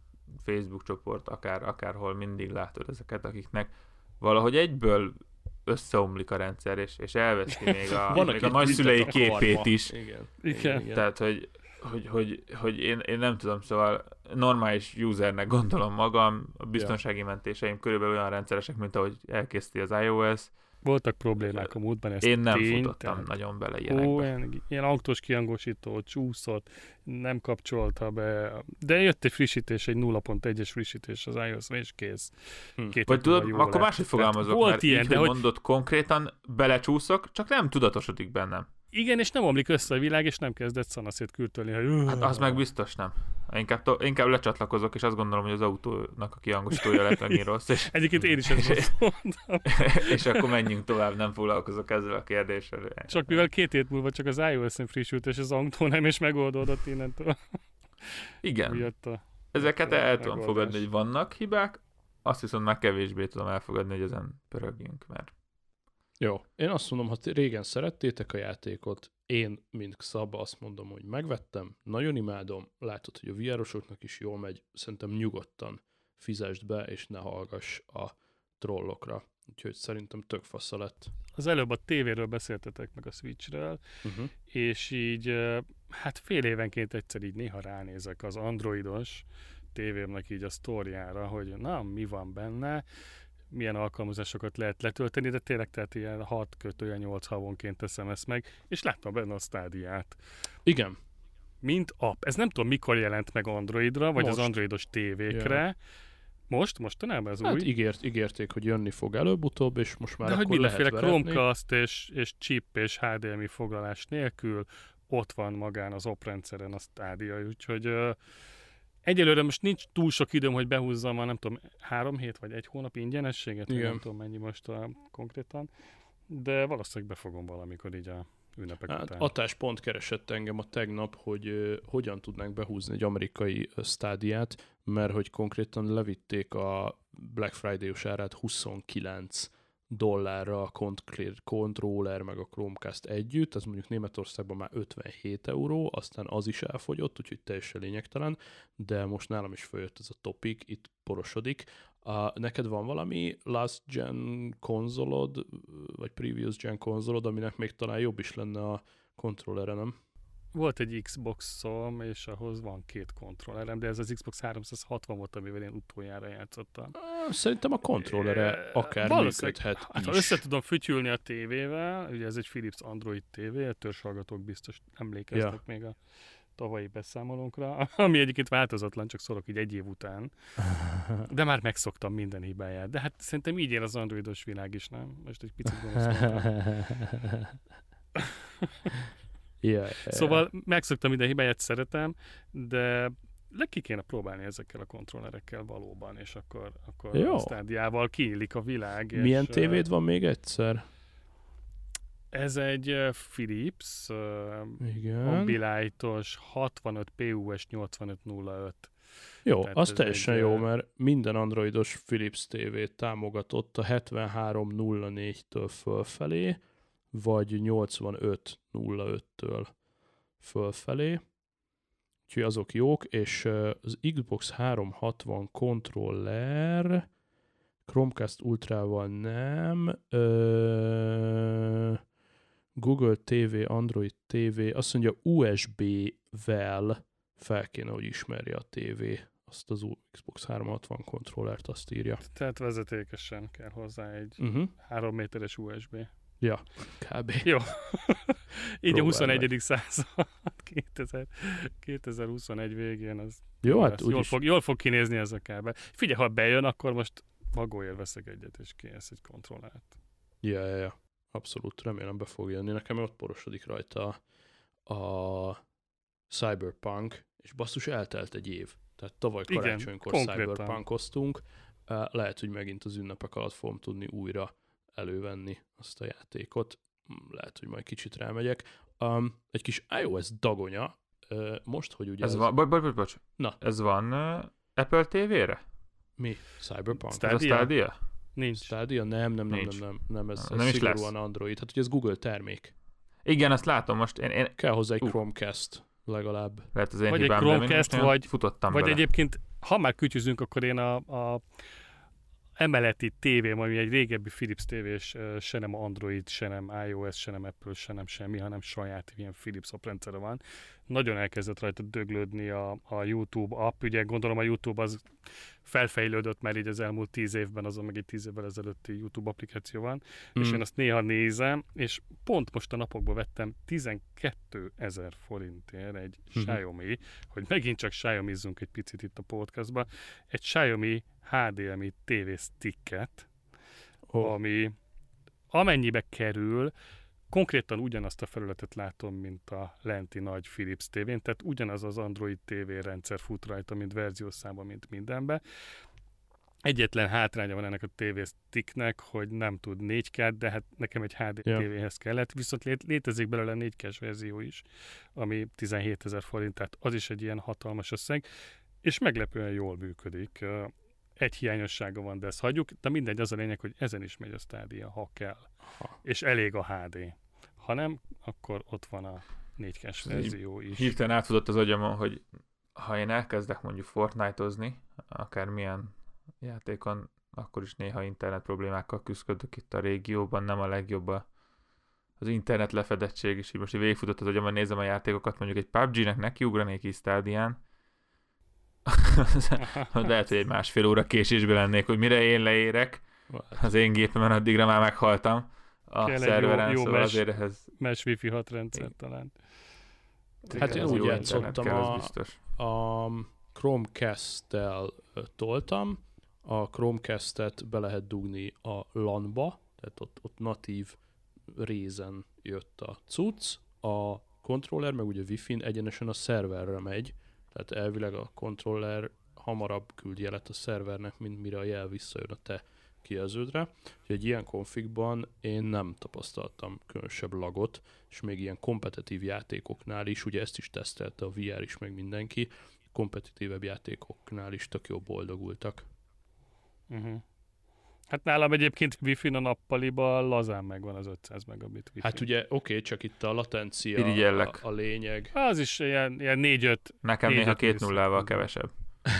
Facebook csoport, akár, akárhol mindig látod ezeket, akiknek valahogy egyből összeomlik a rendszer, és, és elveszi még a, Van, még a nagyszülei képét is. Igen. Igen. Tehát, hogy, hogy, hogy, hogy én, én nem tudom, szóval normális usernek gondolom magam, a biztonsági mentéseim körülbelül olyan rendszeresek, mint ahogy elkészíti az iOS, Voltak problémák a múltban, ez Én nem tény, futottam tehát- nagyon bele Ó, ilyenekbe. ilyen, ilyen autós kiangosító, csúszott, nem kapcsolta be, de jött egy frissítés, egy 0.1-es frissítés az ios és kész. Hm. Két Vagy tudod, akkor lett. máshogy fogalmazok, Volt mert ilyen, így, de hogy hogy mondod konkrétan, belecsúszok, csak nem tudatosodik bennem. Igen, és nem omlik össze a világ, és nem kezdett szanaszét kürtölni, hogy Hát az meg biztos nem. Inkább, to- inkább lecsatlakozok, és azt gondolom, hogy az autónak a kiangosítója lett megint rossz, és, Egyébként én is ezt mondtam. és akkor menjünk tovább, nem foglalkozok ezzel a kérdéssel. Csak mivel két hét múlva csak az iOS-en frissült, és az autó nem, és megoldódott innentől. Igen, Jött a... ezeket el tudom fogadni, hogy vannak hibák, azt viszont már kevésbé tudom elfogadni, hogy ezen pörögjünk, mert Jó. Én azt mondom, ha régen szerettétek a játékot, én, mint Xab, azt mondom, hogy megvettem, nagyon imádom, látod, hogy a VR-osoknak is jól megy, szerintem nyugodtan fizesd be, és ne hallgass a trollokra. Úgyhogy szerintem tök fasza lett. Az előbb a tévéről beszéltetek meg a Switchről, Uh-huh. és így hát fél évenként egyszer így néha ránézek az androidos tévémnek így a sztoriára, hogy na, mi van benne, milyen alkalmazásokat lehet letölteni, de tényleg tehát ilyen 6 kötője 8 havonként teszem ezt meg, és láttam benne a stádiát. Igen. Mint app. Ez nem tudom, mikor jelent meg Androidra, vagy Most. az androidos tévékre. Most? Mostanában ez Hát új? ígért, ígérték, hogy jönni fog előbb-utóbb, és most már De hogy akkor mindenféle lehet. Chromecast és, és chip és HDMI foglalás nélkül ott van magán az oprendszeren a Stadia, úgyhogy ö, egyelőre most nincs túl sok időm, hogy behúzzam a nem tudom, három hét vagy egy hónap ingyenességet, Igen. nem tudom mennyi most a, konkrétan, de valószínűleg befogom valamikor így a ünnepek Hát után. Atás pont keresett engem a tegnap, hogy ö, hogyan tudnánk behúzni egy amerikai ö, stádiát, mert hogy konkrétan levitték a Black Friday-os árát 29 dollárra a controller meg a Chromecast együtt, ez mondjuk Németországban már 57 euró, aztán az is elfogyott, úgyhogy teljesen lényegtelen, de most nálam is följött ez a topic, itt porosodik. A, neked van valami last gen konzolod, vagy previous gen konzolod, aminek még talán jobb is lenne a kontrollere, nem? Volt egy Xbox-om, és ahhoz van két kontrollerem, de ez az Xbox 360 volt, amivel én utoljára játszottam. Szerintem a kontrollere akár működhet Hát, ha össze tudom fütyülni a tévével, ugye ez egy Philips Android TV, a törzshallgatók biztos emlékeztek Ja. még a tavalyi beszámolónkra, ami egyébként változatlan, csak szólok így egy év után. De már megszoktam minden hibáját. De hát szerintem így él az androidos világ is, nem? Most egy picit gonosz mondtam. yeah, Szóval megszoktam minden hibáját, szeretem, de le ki kéne próbálni ezekkel a kontrollerekkel valóban, és akkor, akkor Jó. a stádiával kiillik a világ. Milyen és, tévéd van még egyszer? Ez egy Philips Igen. Ambilight-os 65 PUS 8505. Jó, Tehát az teljesen egy, jó, mert minden androidos Philips TV-t támogatott a 7304-től fölfelé, vagy 8505-től fölfelé. Úgyhogy azok jók, és az Xbox 360 controller Chromecast Ultrával nem, Google TV, Android TV, azt mondja USB-vel fel kéne, hogy ismerje a TV azt az új Xbox 360 kontrollert, azt írja. Tehát vezetékesen kell hozzá egy Uh-huh. 3 méteres USB. Kb. Jó. Így a Próbáld 21. század, 2000, 2021 végén az Jó, hát lesz. jól, fog, jól fog kinézni ez a kábel. Figyelj, ha bejön, akkor most magóért veszek egyet, és kész egy kontrollert. Ja, ja, ja. Abszolút, remélem be fog jönni. Nekem ott porosodik rajta a Cyberpunk, és basszus eltelt egy év. Tehát tavaly karácsonykor. Cyberpunkoztunk. Lehet, hogy megint az ünnepek alatt fogom tudni újra elővenni azt a játékot. Mm, Lehet, hogy majd kicsit rámegyek. Um, egy kis iOS dagonya, uh, most, hogy ugye Ez az- van, bocs, bocs, bocs, bocs. Na. Ez van uh, Apple TV-re? mi? Cyberpunk? Stadia? Ez a Stadia? Nincs. Stadia? Nem, nem, nem, Nincs. nem, nem, nem, ez, Nem ez is szigorúan lesz. Android. Hát ugye ez Google termék. Igen, azt látom most. Én, én Kell hozzá egy Uh. Chromecast legalább. lehet az én Vagy egy hibám, még Chromecast, vagy- futottam Vagy bele. egyébként, ha már kütyüzünk, akkor én a, a emeleti tévém, ami egy régebbi Philips tévés, se nem Android, se nem iOS, se nem Apple, se nem semmi, hanem saját ilyen Philips oprendszere van. Nagyon elkezdett rajta döglődni a, a YouTube app. Ugye gondolom a YouTube az felfejlődött már így az elmúlt tíz évben, azon meg egy tíz évvel ezelőtti YouTube applikáció van, mm. és Mm. én azt néha nézem, és pont most a napokban vettem 12 ezer forintért egy Mhm. Xiaomi, hogy megint csak Xiaomi-zzunk egy picit itt a podcastban, egy Xiaomi HDMI TV sticket, Oh. ami amennyibe kerül, konkrétan ugyanazt a felületet látom, mint a lenti nagy Philips tévén, tehát ugyanaz az Android TV rendszer fut rajta, mint verziószámban, mint mindenbe. Egyetlen hátránya van ennek a TV sticknek, hogy nem tud 4K, de hát nekem egy HD Ja. TV-hez kellett, viszont lé- létezik belőle 4K verzió is, ami 17 ezer forint, tehát az is egy ilyen hatalmas összeg, és meglepően jól működik. Egy hiányossága van, de ezt hagyjuk, de mindegy, az a lényeg, hogy ezen is megy a stádia, ha kell. Ha. És elég a HD. Ha nem, akkor ott van a 4K verzió is. Hirtelen átfutott az agyamon, hogy ha én elkezdek mondjuk Fortnite-ozni, akár milyen játékon, akkor is néha internet problémákkal küzdök itt a régióban, nem a legjobb a, az internet lefedettség, és így most így végigfutott az agyamon, nézem a játékokat, mondjuk egy PUBG-nek nekiugranék így stádián, lehet, hogy egy másfél óra késésben lennék, hogy mire én leérek, az én gépemen addigra már meghaltam a Kell egy jó- szerveren, jó szóval mes- azért ehhez Mesh Wi-Fi 6 rendszer talán. Hát én úgy játszottam kell, a- biztos. a Chromecast-tel toltam, a Chromecast-et be lehet dugni a LAN-ba, tehát ott, ott natív rézen jött a cucc, a controller meg ugye Wi-Fi-n egyenesen a szerverre megy, tehát elvileg a controller hamarabb küld jelet a szervernek, mint mire a jel visszajön a te kijelződre. Úgyhogy egy ilyen konfigban én nem tapasztaltam különösebb lagot, és még ilyen kompetitív játékoknál is, ugye ezt is tesztelte a VR is, meg mindenki, kompetitívebb játékoknál is tök jó boldogultak. Uh-huh. Hát nálam egyébként Wi-Fi-n a nappaliba lazán megvan az 500 megabit Wi-Fi. Hát ugye oké, csak itt a latencia Irigyellek. a, a lényeg. Az is ilyen, ilyen 4-5 Nekem Négy néha öt két nullával kevesebb.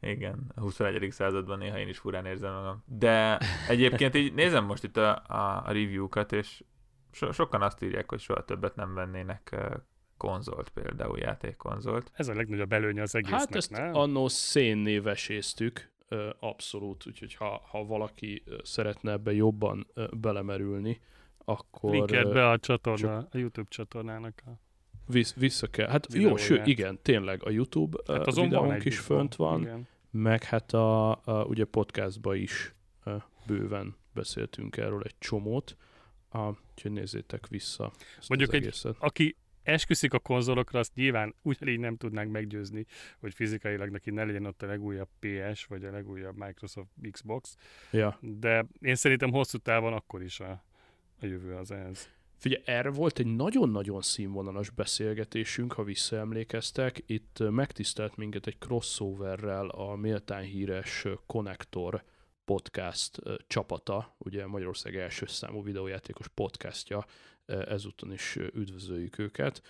Igen, a 21. században néha én is furán érzem magam. De egyébként így nézem most itt a, a, a review-kat, és so, sokan azt írják, hogy soha többet nem vennének konzolt, például játékkonzolt. Ez a legnagyobb előnye az egésznek, Hát ezt nem? annó szénné veséztük, ö, abszolút, úgyhogy ha, ha valaki szeretne ebbe jobban belemerülni, akkor Linked ö, be a csatorna, a YouTube csatornának. A... Vissz, vissza kell. Hát jó, sőt, igen, tényleg a YouTube Hát azon videónk is info. fönt van, Igen. meg hát a, a ugye podcastba is bőven beszéltünk erről egy csomót, a, úgyhogy nézzétek vissza Mondjuk egy- egészet. Aki esküszik a konzolokra, azt nyilván ugyanígy nem tudnánk meggyőzni, hogy fizikailag neki ne legyen ott a legújabb PS, vagy a legújabb Microsoft Xbox, Ja. de én szerintem hosszú távon akkor is a, a jövő az ez. Figyelj, erre volt egy nagyon-nagyon színvonalas beszélgetésünk, ha visszaemlékeztek. Itt megtisztelt minket egy crossoverrel a méltán híres Connector podcast csapata, ugye Magyarország első számú videójátékos podcastja, ezúton is üdvözöljük őket.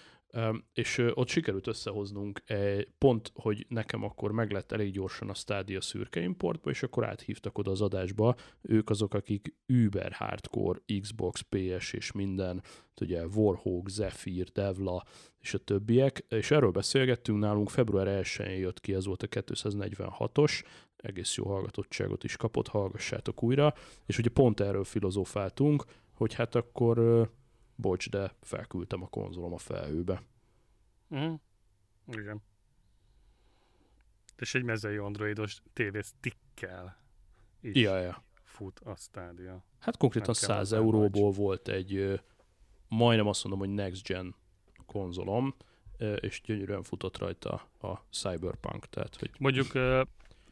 És ott sikerült összehoznunk egy pont, hogy nekem akkor meglett elég gyorsan a Stadia szürke importba, és akkor áthívtak oda az adásba. Ők azok, akik Uber Hardcore, Xbox, PS és minden, ugye Warhawk, Zephyr, Devla és a többiek, és erről beszélgettünk nálunk, február 1-én jött ki, ez volt a 246-os, egész jó hallgatottságot is kapott, hallgassátok újra, és ugye pont erről filozofáltunk, hogy hát akkor bocs, de felküldtem a konzolom a felhőbe. Uh-huh. Igen. És egy mezei androidos TV stickkel is Ja, ja. fut a stádia. Hát konkrétan Nem kell 100 hozzá euróból volt egy, majdnem azt mondom, hogy next gen konzolom, és gyönyörűen futott rajta a Cyberpunk, tehát hogy Mondjuk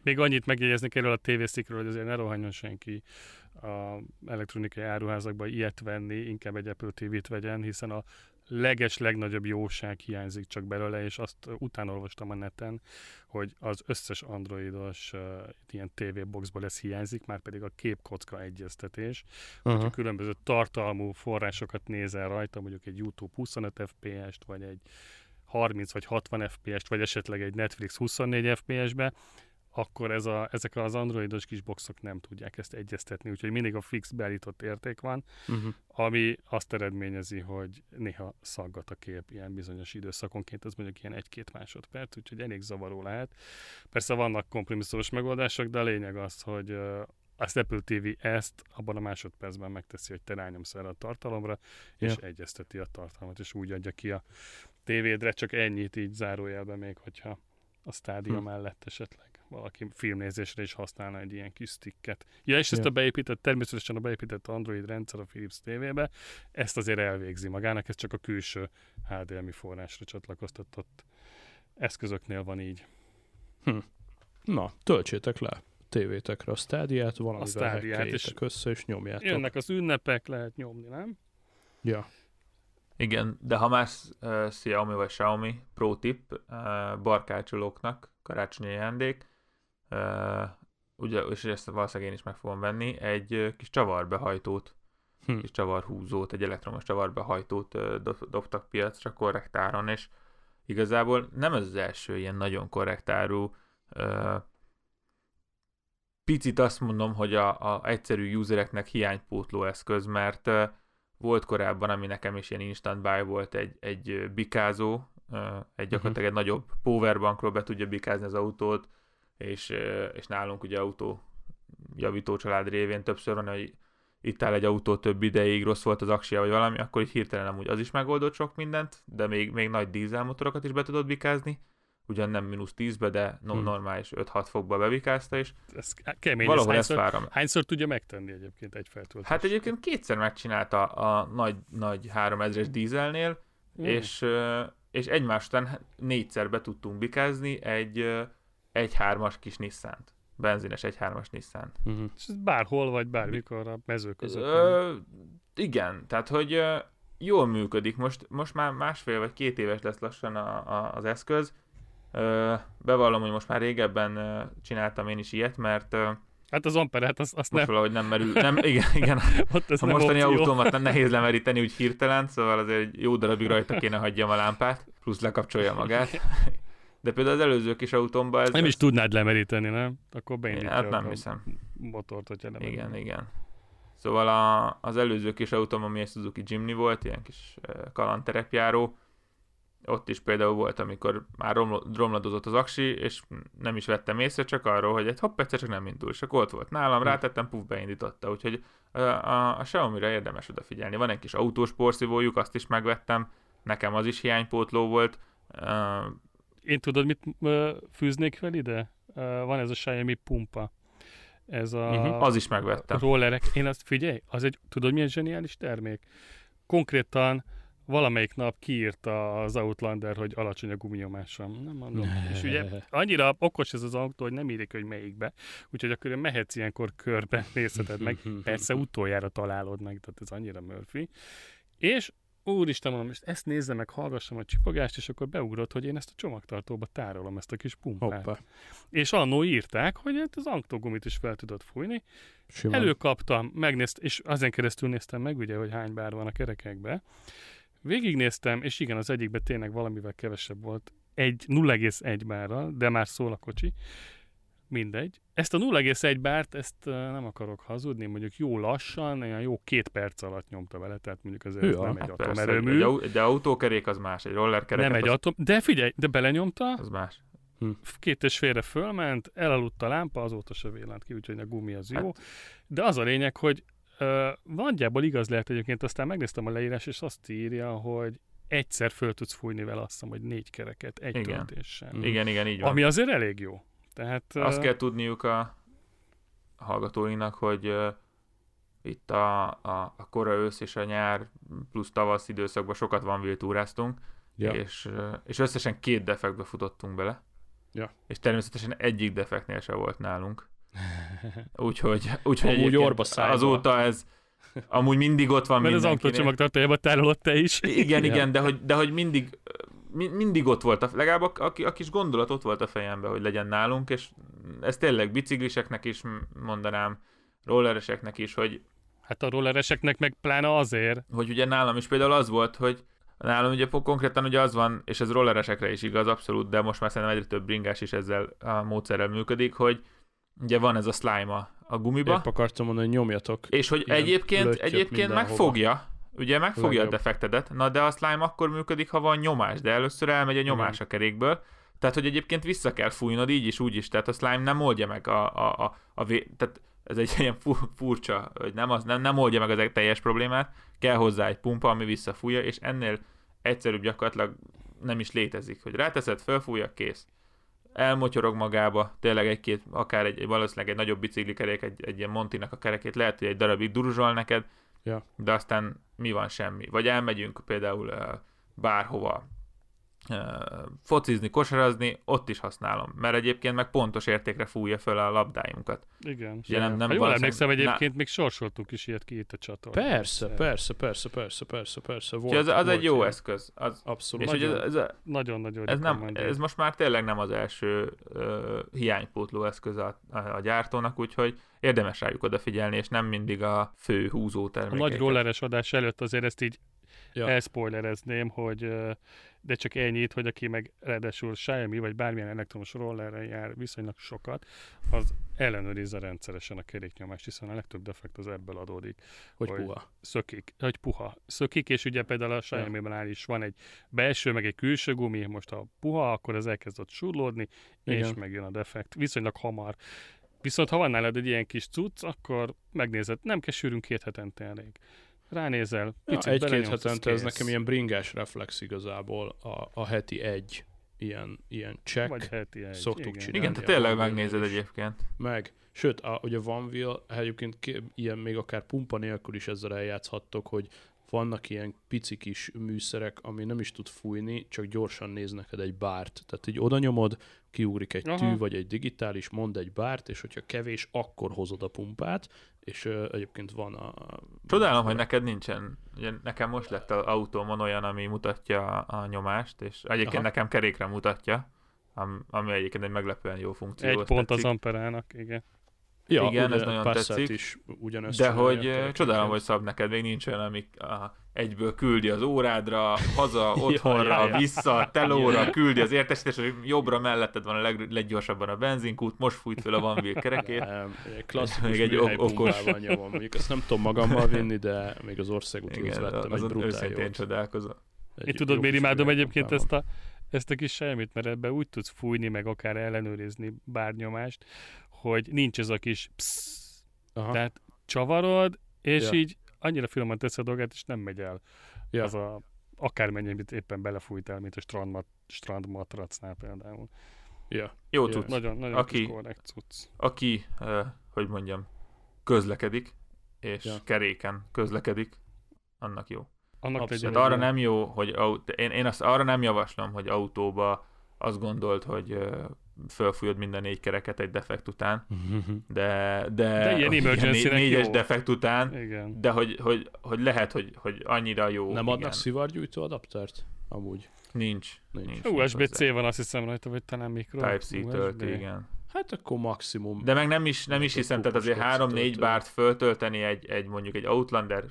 még annyit megjegyeznek erről a TV stickről, hogy azért ne rohanjon senki a elektronikai áruházakba ilyet venni, inkább egy Apple TV-t vegyen, hiszen a leges, legnagyobb jóság hiányzik csak belőle, és azt utána olvastam a neten, hogy az összes androidos uh, ilyen TV boxból ez hiányzik, már pedig a képkocka egyeztetés, uh-huh. hogyha különböző tartalmú forrásokat nézel rajta, mondjuk egy YouTube 25 FPS-t, vagy egy 30 vagy 60 FPS-t, vagy esetleg egy Netflix 24 FPS-be, akkor ez a, ezek az androidos kis boxok nem tudják ezt egyeztetni, úgyhogy mindig a fix beállított érték van, Uh-huh. ami azt eredményezi, hogy néha szaggat a kép ilyen bizonyos időszakonként, ez mondjuk ilyen egy-két másodperc, úgyhogy elég zavaró lehet. Persze vannak kompromisszumos megoldások, de a lényeg az, hogy az Apple TV ezt abban a másodpercben megteszi, hogy te rányomsz erre a tartalomra, és Ja. egyezteti a tartalmat, és úgy adja ki a tévédre, csak ennyit így zárójelben még, hogyha a stádia Hm. mellett esetleg valaki filmnézésre is használna egy ilyen kis sticket. Ja, és ezt Ja. a beépített, természetesen a beépített Android rendszer a Philips TV-be, ezt azért elvégzi magának, ez csak a külső HDMI forrásra csatlakoztatott eszközöknél van így. Na, töltsétek le tévétekre a stádiát, valamivel Stadiát, és- hekkeljétek össze, és nyomjátok. Jönnek az ünnepek, lehet nyomni, nem? Ja. Igen, de ha más uh, Xiaomi vagy Xiaomi pro tip uh, barkácsolóknak karácsonyi ajándék, uh, ugye, és ezt valószínűleg én is meg fogom venni, egy kis csavarbehajtót, Hm. kis csavarhúzót, egy elektromos csavarbehajtót dob, dobtak piacra korrektáron, és igazából nem ez az első ilyen nagyon korrektáru uh, picit azt mondom, hogy a, a egyszerű usereknek hiánypótló eszköz, mert volt korábban, ami nekem is ilyen instant buy volt, egy, egy bikázó, egy gyakorlatilag egy nagyobb powerbankról be tudja bikázni az autót, és, és nálunk ugye autó javító család révén többször van, hogy itt áll egy autó több ideig, rossz volt az aksia, vagy valami, akkor így hirtelen amúgy az is megoldott sok mindent, de még, még nagy dízelmotorokat is be tudod bikázni, ugyan nem mínusz 10-be, de no, Hmm. normális 5-6 fokba bebikázta, és Ez kemény. valahol ez hányszor, várom. hányszor tudja megtenni egyébként egy feltöltés? Hát egyébként kétszer megcsinálta a nagy, nagy 3000-es dízelnél, Mm. és, és egymás után négyszer be tudtunk bikázni egy, ö, egy hármas kis Nissan-t. Benzines egy hármas Nissan. Uh-huh. És ez bárhol vagy bármikor a mező között. Ö, igen, tehát hogy ö, jól működik. Most, most már másfél vagy két éves lesz lassan a, a, az eszköz. Ö, bevallom, hogy most már régebben ö, csináltam én is ilyet, mert ö, Hát az amperát, azt, azt most nem, valahogy nem merül. Nem, igen, igen, ott ez a nem mostani opció. autómat nem nehéz lemeríteni úgy hirtelen, szóval azért egy jó darabig rajta kéne hagyjam a lámpát, plusz lekapcsolja magát. De például az előző kis autómban ez... Nem is tudnád lemeríteni, nem? Akkor beindítja Hát nem hiszem. motort, hogyha nem. Igen, igen. Szóval a, az előző kis autóm, ami egy Suzuki Jimny volt, ilyen kis kalandterepjáró, ott is például volt, amikor már romlo- romladozott az aksi, és nem is vettem észre, csak arról, hogy egy hopp, egyszer csak nem indul, és akkor ott volt nálam, rátettem, puf, beindította, úgyhogy a, a, a Xiaomi-ra érdemes odafigyelni. Van egy kis autós porszívójuk, azt is megvettem, nekem az is hiánypótló volt, Én tudod, mit fűznék fel ide? Van ez a Xiaomi pumpa. Ez a Mhm, az is megvettem. rollerek. Én azt figyelj, az egy, tudod milyen zseniális termék? Konkrétan valamelyik nap kiírta az Outlander, hogy alacsony a gumnyomásom. Nem mondom. És ugye annyira okos ez az autó, hogy nem írjuk, hogy melyikbe. Úgyhogy akkor mehetsz ilyenkor körbe, nézheted meg. Persze utoljára találod meg, tehát ez annyira Murphy. És úristen mondom, és ezt nézze meg, hallgassam a csipogást, és akkor beugrott, hogy én ezt a csomagtartóba tárolom, ezt a kis pumpát. Hoppá. És annó írták, hogy hát az anktógumit is fel tudod fújni. Simán. Előkaptam, megnéztem, és ezen keresztül néztem meg, ugye, hogy hány bár van a kerekekbe. Végignéztem, és igen, az egyikben tényleg valamivel kevesebb volt. Egy 0,1 bárral, de már szól a kocsi. Mindegy. Ezt a 0,1 bárt, ezt nem akarok hazudni, mondjuk jó lassan, olyan jó két perc alatt nyomta vele, tehát mondjuk azért ez Hűha, nem egy Hát persze, atomerőmű, egy, de autókerék az más, egy rollerkerék nem egy az, atom, de figyelj, de belenyomta, az más. két és félre fölment, elaludt a lámpa, azóta se villant ki, úgyhogy a gumi az jó. Hát- De az a lényeg, hogy uh, nagyjából igaz lehet egyébként, aztán megnéztem a leírás, és azt írja, hogy egyszer föl tudsz fújni vele azt hiszem, hogy négy kereket egy Igen. töltéssel. Igen, igen, így van. Ami azért elég jó. Tehát, Azt kell tudniuk a hallgatóinknak, hogy itt a, a, a kora ősz és a nyár plusz tavasz időszakban sokat van viltúráztunk, Ja. és, és összesen két defektbe futottunk bele. Ja. És természetesen egyik defektnél se volt nálunk. Úgyhogy, úgyhogy Amúgy orba szájba. azóta ez amúgy mindig ott van mert az mindenkinél. autócsomagtartójába tárolod te is. Igen, Ja. igen, de hogy, de hogy mindig, mi, mindig ott volt, a, legalább a, a, a kis gondolat ott volt a fejemben, hogy legyen nálunk, és ez tényleg bicikliseknek is mondanám, rollereseknek is, hogy, Hát a rollereseknek meg pláne azért. hogy ugye nálam is például az volt, hogy Nálam ugye konkrétan ugye az van, és ez rolleresekre is igaz abszolút, de most már szerintem egyre több bringás is ezzel a módszerrel működik, hogy ugye van ez a slime a, a gumiba, Épp akartam mondani, hogy nyomjatok. és hogy egyébként, egyébként mindenhova. megfogja, ugye megfogja a defektedet, na de a slime akkor működik, ha van nyomás, de először elmegy a nyomás a kerékből, tehát hogy egyébként vissza kell fújnod így is, úgy is, tehát a slime nem oldja meg a, a, a, a vé... tehát ez egy ilyen fu- furcsa, hogy nem, az, nem, nem oldja meg az teljes problémát, kell hozzá egy pumpa, ami visszafújja, és ennél egyszerűbb gyakorlatilag nem is létezik, hogy ráteszed, felfújja, kész. Elmotyorog magába, tényleg egy-két, akár egy, valószínűleg egy nagyobb biciklikerék, egy, egy ilyen Montinak a kerekét lehet, hogy egy darabig duruzsol neked, Ja. de aztán mi van semmi. Vagy elmegyünk például bárhova focizni, kosarazni, ott is használom, mert egyébként meg pontos értékre fújja föl a labdáinkat. Igen. Ugye nem- nem ha jól emlékszem, Na- egyébként még sorsoltunk is ilyet ki itt a csatornán. Persze, persze, persze, persze, persze, persze. Volt, az, az volt egy jó ilyen. eszköz. Az, Abszolút. és hogy ez, ez, a- Nagyon-nagyon ez, nem, ez most már tényleg nem az első uh, hiánypótló eszköz a, a, a gyártónak, úgyhogy érdemes rájuk odafigyelni, és nem mindig a fő húzó A termékeket. nagy rolleres adás előtt azért ezt így Ja. elspoilerezném, hogy ö, de csak ennyit, hogy aki meg ráadásul Xiaomi vagy bármilyen elektromos rollerrel jár viszonylag sokat, az ellenőrizze rendszeresen a keréknyomást, hiszen a legtöbb defekt az ebből adódik. Hogy hogy- puha. Szökik, hogy puha. Szökik, és ugye például a Xiaomi-ban is van egy belső, meg egy külső gumi, most ha puha, akkor az elkezd ott surlódni, és Igen. megjön a defekt. Viszonylag hamar. Viszont ha van nálad egy ilyen kis cucc, akkor megnézed, nem kell sűrűn két hetente elég. Ránézel, Ja, picit egy-két belenyomsz, az hetente ez kész. nekem ilyen bringás reflex igazából, a, a heti egy ilyen, ilyen check. Vagy heti egy. szoktuk igen. csinálni. Igen, te tényleg megnézed is. egyébként. Meg, sőt, a, ugye Van Wheel, egyébként ki- ilyen még akár pumpa nélkül is ezzel eljátszhattok, hogy vannak ilyen pici kis műszerek, ami nem is tud fújni, csak gyorsan néz neked egy bárt. Tehát így oda nyomod, kiugrik egy Aha. tű, vagy egy digitális, mond egy bárt, és hogyha kevés, akkor hozod a pumpát, és ö, egyébként van a... Csodálom, hogy neked nincsen. Ugye nekem most lett az autómon olyan, ami mutatja a, nyomást, és egyébként Aha. nekem kerékre mutatja, am- ami egyébként egy meglepően jó funkció. Egy pont az tetszik. amperának, igen. Ja, Igen, ugye ez nagyon Passat tetszik. is ugyanezt De hogy ö, kerekenként. csodálom, hogy szab neked még nincs olyan, ami a, egyből küldi az órádra, haza, otthonra, ja, ja. vissza, telóra, küldi az értesítés, hogy jobbra melletted van a leg, leggyorsabban a benzinkút, most fújt fel a Van Wheel kerekét. Egy klasszikus Még egy egy ok- okos- nyomom. Mondjuk ezt nem tudom magammal vinni, de még az országúton Igen, vettem egy azon brutál őszintén jót. csodálkozom. Egy Én tudod, miért imádom egyébként ezt a, ezt a kis semmit, mert ebbe úgy tudsz fújni, meg akár ellenőrizni bárnyomást, hogy nincs ez a kis psz, Aha. tehát csavarod, és Ja. így annyira finoman tesz a dolgát, és nem megy el Ja. az a akármennyi, amit éppen belefújtál, mint a strandmat, strandmatracnál például. Ja. Jó Ja. cucc. Nagyon, nagyon Aki- korrekt cucc. Aki, uh, hogy mondjam, közlekedik, és Ja. keréken közlekedik, annak jó. Annak Abszolút. arra nem jó, hogy aut- én, én azt arra nem javaslom, hogy autóba azt gondolt, hogy uh, fölfújod minden négy kereket egy defekt után, de, de, De ilyen négy- négyes jó. defekt után, Igen. de hogy, hogy, hogy lehet, hogy, hogy annyira jó. Nem igen. adnak szivargyújtó adaptert? Amúgy. Nincs. Nincs. nincs USB-C van azt hiszem rajta, vagy talán mikro. Type-C töltő, igen. Hát akkor maximum. De meg nem is, nem is hiszem, tehát azért okos 3-4 töltő. bárt föltölteni egy, egy mondjuk egy Outlander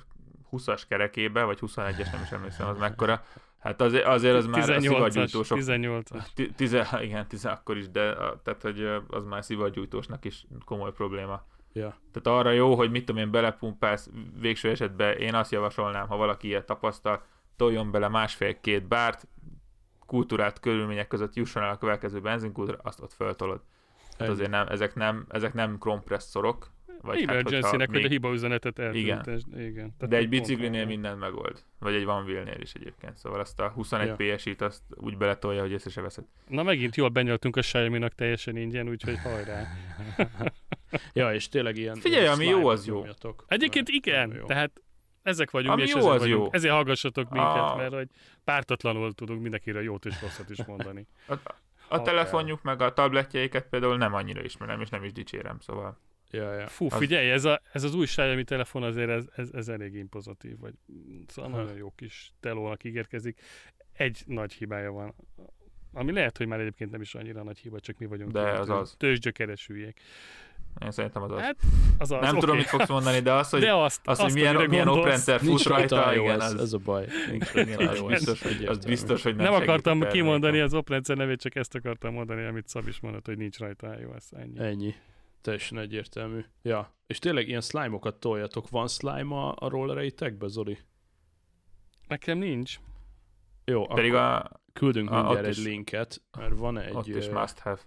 20-as kerekébe, vagy 21-es, nem is emlékszem, az mekkora. Hát azért, azért az már a 18-as, szivargyújtósok 18-as. Ti- Tize, igen, tize akkor is, de tehát, hogy az már szivargyújtósnak is komoly probléma. Ja. Tehát arra jó, hogy mit tudom én, belepumpálsz végső esetben, én azt javasolnám, ha valaki ilyet tapasztal, toljon bele másfél-két bárt, kultúrát körülmények között jusson el a következő benzinkútra, azt ott föltolod. Hát azért nem, ezek nem, ezek nem kompresszorok, vagy hát, hogyha Emergency-nek, hogy a még, hiba üzenetet Igen. eltűntest. Igen. Tehát de egy biciklinél van. mindent megold. Vagy egy Van Wheel-nél is egyébként. Szóval azt a 21 Ja. PS-it azt úgy beletolja, hogy észre se veszed. Na megint jól benyaltunk a xiaomi teljesen ingyen, úgyhogy hajrá. ja, és tényleg ilyen... Figyelj, ilyen ami jó, az jó. nyomjatok. Egyébként igen, jó. tehát ezek vagyunk, Ami és jó, az vagyunk. jó. Ezért hallgassatok minket, A- mert hogy pártatlanul tudunk mindenkire jót és rosszat is mondani. A Ha telefonjuk meg a tabletjeiket például nem annyira ismerem, és nem is dicsérem, szóval. Ja, ja. Fú, Az- figyelj, ez, a, ez az új Xiaomi telefon azért ez, ez, ez elég impozatív, vagy szóval nagyon jó kis telónak ígérkezik. Egy nagy hibája van, ami lehet, hogy már egyébként nem is annyira nagy hiba, csak mi vagyunk De ilyen az az. tőzsgyökeres hülyék. Én szerintem az az. Hát, az az, nem oké. tudom, mit fogsz mondani, de az, hogy, De azt, az, azt hogy milyen, amire milyen gondolsz. oprendszer fut Nincs rajta igen, az, ez a baj. Nincs igen, biztos, hogy, az biztos, hogy nem, Nem, akartam kimondani az oprendszer nevét, csak ezt akartam mondani, amit Szabis mondott, hogy nincs rajta iOS. Ennyi. Ennyi. Teljesen egyértelmű. Ja. És tényleg ilyen slime-okat toljatok. Van slime a, a rollereitekbe, Zoli? Nekem nincs. Jó, Pedig akkor a, küldünk a- mindjárt egy is- linket, mert van egy, ott is must have.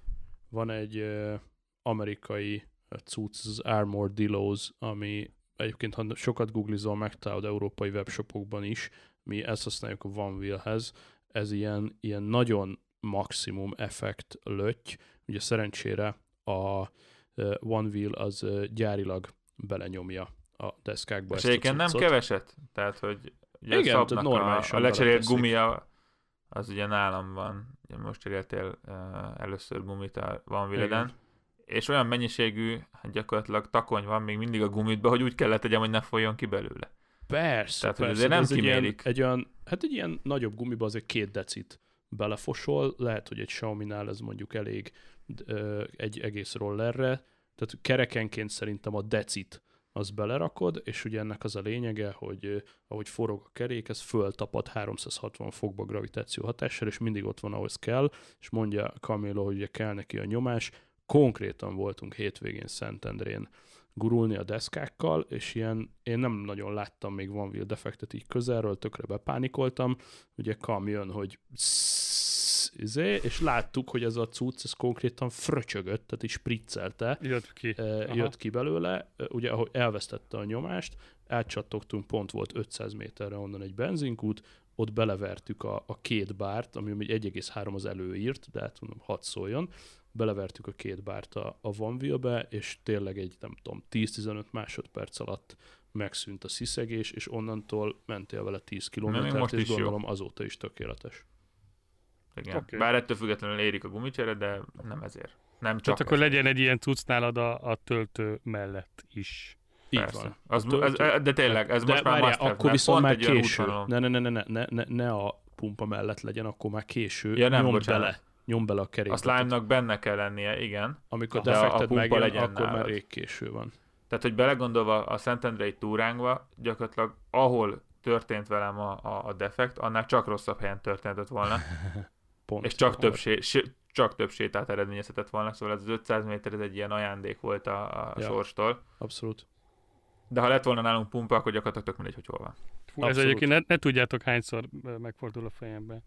van egy ö, amerikai cucc, az Armored Dillos, ami egyébként, ha sokat googlizol, megtalálod európai webshopokban is, mi ezt használjuk a OneWheel-hez, ez ilyen, ilyen nagyon maximum effekt löty, ugye szerencsére a ö, OneWheel az gyárilag belenyomja a deszkákba És a egyébként nem keveset? Tehát, hogy ugye Igen, tehát a, normálisan a lecserélt beleteszik. gumia, az ugye nálam van. Ugye most cseréltél uh, először gumit a Van Willeden. És olyan mennyiségű, hát gyakorlatilag takony van még mindig a gumitba, hogy úgy kellett tegyem, hogy ne folyjon ki belőle. Persze, Tehát, persze, azért nem ez egy ilyen, kimérik. egy olyan, hát egy ilyen nagyobb gumiba azért két decit belefosol, lehet, hogy egy Xiaomi-nál ez mondjuk elég egy egész rollerre, tehát kerekenként szerintem a decit az belerakod, és ugye ennek az a lényege, hogy ahogy forog a kerék, ez föltapad 360 fokba gravitáció hatással, és mindig ott van, ahhoz kell, és mondja Camilo, hogy ugye kell neki a nyomás. Konkrétan voltunk hétvégén Szentendrén gurulni a deszkákkal, és ilyen, én nem nagyon láttam még Van defektet így közelről, tökre bepánikoltam, ugye kam jön, hogy izé, és láttuk, hogy ez a cucc, ez konkrétan fröcsögött, tehát is spriccelte, Jött ki. eh, Aha. jött ki belőle, Eh, ugye ahogy elvesztette a nyomást, átcsattogtunk, pont volt 500 méterre onnan egy benzinkút, ott belevertük a, a két bárt, ami ugye 1,3 az előírt, de hát mondom, hadd szóljon, belevertük a két bárt a, a Van Wheel-be, és tényleg egy, nem tudom, 10-15 másodperc alatt megszűnt a sziszegés, és onnantól mentél vele 10 kilométert, és is jó. gondolom azóta is tökéletes. Igen. Okay. Bár ettől függetlenül érik a gumicsere, de nem ezért. Nem csak Tehát akkor ez. legyen egy ilyen cucc nálad a, a töltő mellett is. Így Persze. van. Az, Töltő- ez, de tényleg, ez De most már have, akkor mert viszont pont már késő. Ne, ne, ne, ne, ne, ne, ne, ne a pumpa mellett legyen, akkor már késő. Ja, nem, nyom bocsánat. bele. Nyom bele a A kerékbe. slime-nak benne kell lennie, igen. Amikor de a defekted pumpa megjön, legyen akkor már nálad. rég késő van. Tehát, hogy belegondolva a Szentendrei túránkba, gyakorlatilag ahol történt velem a, a, a defekt, annál csak rosszabb helyen történhetett volna, Pont. és csak több, sé, csak több sétát eredményezhetett volna, szóval ez az 500 méter ez egy ilyen ajándék volt a, a Ja. sorstól. Abszolút. De ha lett volna nálunk pumpa, akkor gyakorlatilag tök mindegy, hogy hol van. Fú, ez egyébként ne, ne tudjátok hányszor megfordul a fejembe,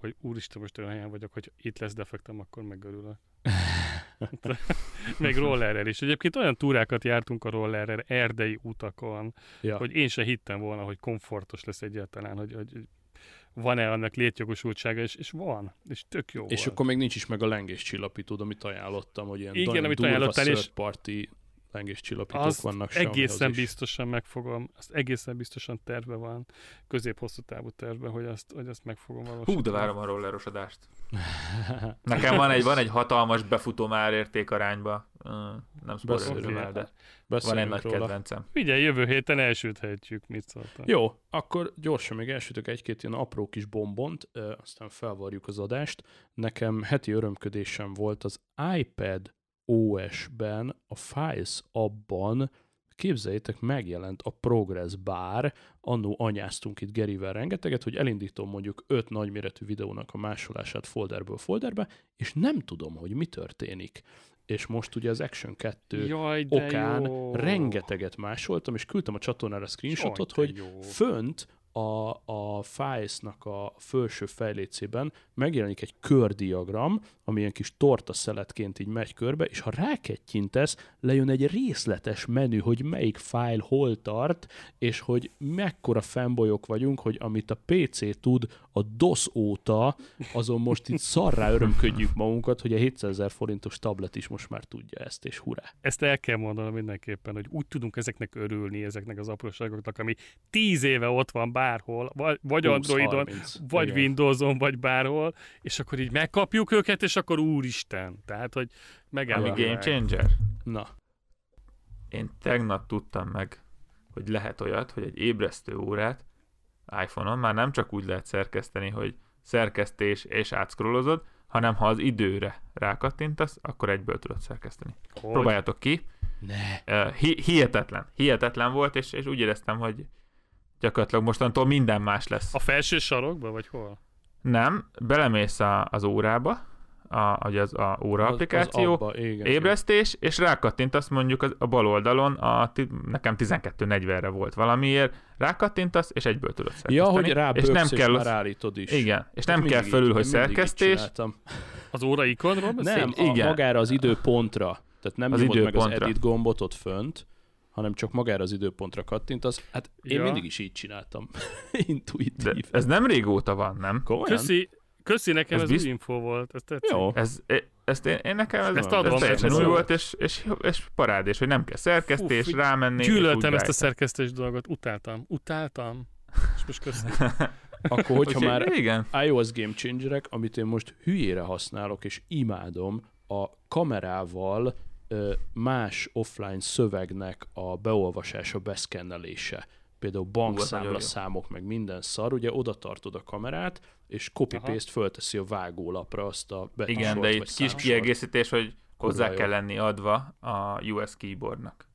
hogy úristen, most olyan helyen vagyok, hogy itt lesz defektem, akkor megörülök. Meg rollerrel is. Egyébként olyan túrákat jártunk a rollerrel, erdei utakon, Ja. hogy én se hittem volna, hogy komfortos lesz egyáltalán, hogy, hogy van-e annak létjogosultsága, és, és van, és tök jó És volt. akkor még nincs is meg a lengés csillapítód, amit ajánlottam, hogy ilyen Igen, amit ajánlottál, és- party lengés csillapítók azt vannak Xiaomihoz egészen is. biztosan megfogom, azt egészen biztosan terve van, közép-hosszú távú terve, hogy azt, hogy azt meg fogom valósítani. Hú, de várom a rollerosodást. Nekem van egy, van egy hatalmas befutó már értékarányba. Uh, nem spoilerőzöm el, de van egy nagy róla. kedvencem. Figyelj, jövő héten elsüthetjük, mit szóltál. Jó, akkor gyorsan még elsütök egy-két ilyen apró kis bombont, aztán felvarjuk az adást. Nekem heti örömködésem volt az iPad OS-ben, a Files abban, képzeljétek, megjelent a Progress Bar, annó anyáztunk itt Gerivel rengeteget, hogy elindítom mondjuk öt nagyméretű videónak a másolását folderből folderbe, és nem tudom, hogy mi történik. És most ugye az Action 2 Jaj, okán jó. rengeteget másoltam, és küldtem a csatornára screenshotot, Jaj, hogy jó. fönt a, a Files-nak a felső fejlécében megjelenik egy kördiagram, ami ilyen kis torta szeletként így megy körbe, és ha rákettyintesz, lejön egy részletes menü, hogy melyik fájl hol tart, és hogy mekkora fanboyok vagyunk, hogy amit a PC tud a DOS óta, azon most itt szarrá örömködjük magunkat, hogy a 700 ezer forintos tablet is most már tudja ezt, és hurrá. Ezt el kell mondanom mindenképpen, hogy úgy tudunk ezeknek örülni, ezeknek az apróságoknak, ami tíz éve ott van bárhol, vagy, vagy 20, Androidon, 30. vagy Igen. Windowson, vagy bárhol, és akkor így megkapjuk őket, és akkor úristen. Tehát, hogy megáll Ami a game changer. Na, Én tegnap tudtam meg, hogy lehet olyat, hogy egy ébresztő órát iPhone-on már nem csak úgy lehet szerkeszteni, hogy szerkesztés és átszkrolozod, hanem ha az időre rákattintasz, akkor egyből tudod szerkeszteni. Hogy? Próbáljátok ki. Ne. Uh, hi- hihetetlen. Hihetetlen volt, és, és úgy éreztem, hogy gyakorlatilag mostantól minden más lesz. A felső sarokba, vagy hol? Nem, belemész a, az órába, a, ugye az a óra Az- applikáció, Az abba, igen, ébresztés, és rákattintasz mondjuk az- a bal oldalon, a, nekem 12.40-re volt valamiért, rákattintasz, és egyből tudod Ja, szerkeszteni. hogy rá és nem kell már állítod is. Igen, és Ez nem kell felül, így- hogy szerkesztés. Az óra ikonról beszél? Nem, a, Igen. magára az időpontra. Tehát nem Az nyomod meg az időpontra. edit gombot ott fönt, hanem csak magára az időpontra kattintasz. Hát én Ja. mindig is így csináltam. de Intuitív. ez nem régóta van, nem? Komolyan? Köszi, köszi nekem Ez ez, bizt- új info volt, ez tetszik. Jó. Ez, e- ezt én, én nekem ez, Ezt ez, adom, ez teljesen ez új jó. volt, és, és, és parádés, hogy nem kell szerkesztés, Fú, rámenni. és Gyűlöltem ezt a szerkesztés dolgot, utáltam, utáltam. És most köszi. Akkor, hogyha már Igen, iOS Game Changerek, amit én most hülyére használok, és imádom, a kamerával más offline szövegnek a beolvasása, beszkennelése. Például bankszámla jó. számok, meg minden szar, ugye oda tartod a kamerát, és copy-paste fölteszi a vágólapra azt a betűsort, igen, de itt kis kiegészítés, hogy hozzá Kurva jó. kell lenni adva a US keyboardnak.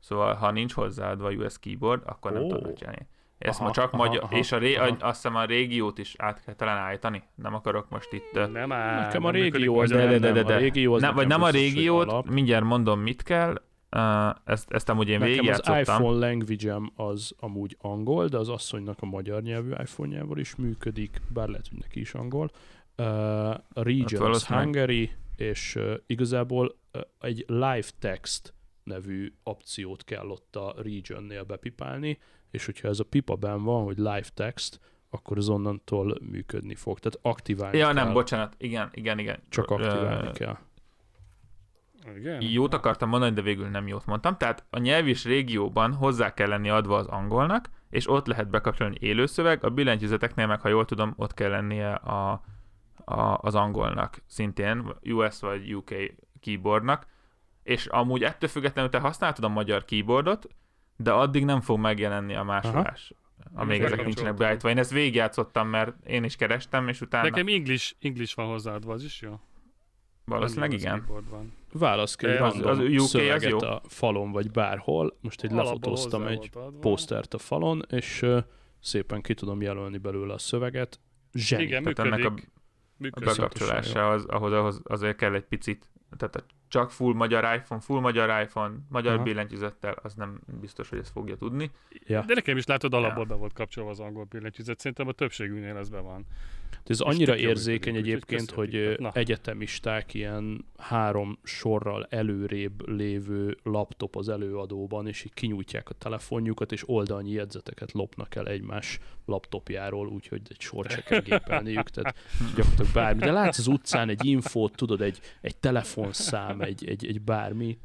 Szóval, ha nincs hozzáadva a US keyboard, akkor nem Ó. tudod megcsinálni. Ezt Aha, ma csak aha, magyar, aha, és a ré, aha. azt hiszem a régiót is át kell talán állítani. Nem akarok most itt... Nem áll. Nekem a nem régió az magyarul. de, de, de, de. A régió az nem, vagy nem a régiót, mindjárt mondom, mit kell. Uh, ezt, ezt amúgy én Nekem az végigjátszottam. iPhone language az amúgy angol, de az asszonynak a magyar nyelvű iPhone-jával is működik, bár lehet, hogy neki is angol. Uh, region az. Hungary, és uh, igazából uh, egy live text nevű opciót kell ott a regionnél bepipálni, és hogyha ez a pipa benn van, hogy live text, akkor az onnantól működni fog. Tehát aktiválni Ja, kell. nem, bocsánat. Igen, igen, igen. Csak aktiválni kell. Igen? Jót akartam mondani, de végül nem jót mondtam. Tehát a nyelv és régióban hozzá kell lenni adva az angolnak, és ott lehet bekapcsolni élőszöveg, a billentyűzeteknél meg, ha jól tudom, ott kell lennie a, a, az angolnak szintén, US vagy UK keyboardnak, és amúgy ettől függetlenül te használtad a magyar keyboardot, de addig nem fog megjelenni a másolás. Amíg ezek nincsenek beállítva. Én ezt végigjátszottam, mert én is kerestem, és utána Nekem English, English van hozzáadva, az is jó? Valószínűleg igen. keyboard Van. Válasz ki egy Az- az UK az szöveget jó. a falon vagy bárhol. Most egy Alapból lefotóztam egy posztert a falon, és ö, szépen ki tudom jelölni belőle a szöveget. Zseni. Igen, Tehát ennek működik. a A működik. bekapcsolása az, ahhoz, ahhoz azért kell egy picit, tehát a csak full magyar iPhone, full magyar iPhone, magyar Aha. billentyűzettel, az nem biztos, hogy ezt fogja tudni. Ja. De nekem is látod, alapból Ja. be volt kapcsolva az angol billentyűzet. Szerintem a többségünknél ez be van. De ez annyira érzékeny működik, egyébként, hogy Na. egyetemisták ilyen három sorral előrébb lévő laptop az előadóban, és így kinyújtják a telefonjukat, és oldalnyi jegyzeteket lopnak el egymás laptopjáról, úgyhogy egy sort se kell gépelniük, tehát gyakorlatilag bármi. De látsz az utcán egy infót, tudod, egy, egy telefonszám, egy, egy, egy bármi,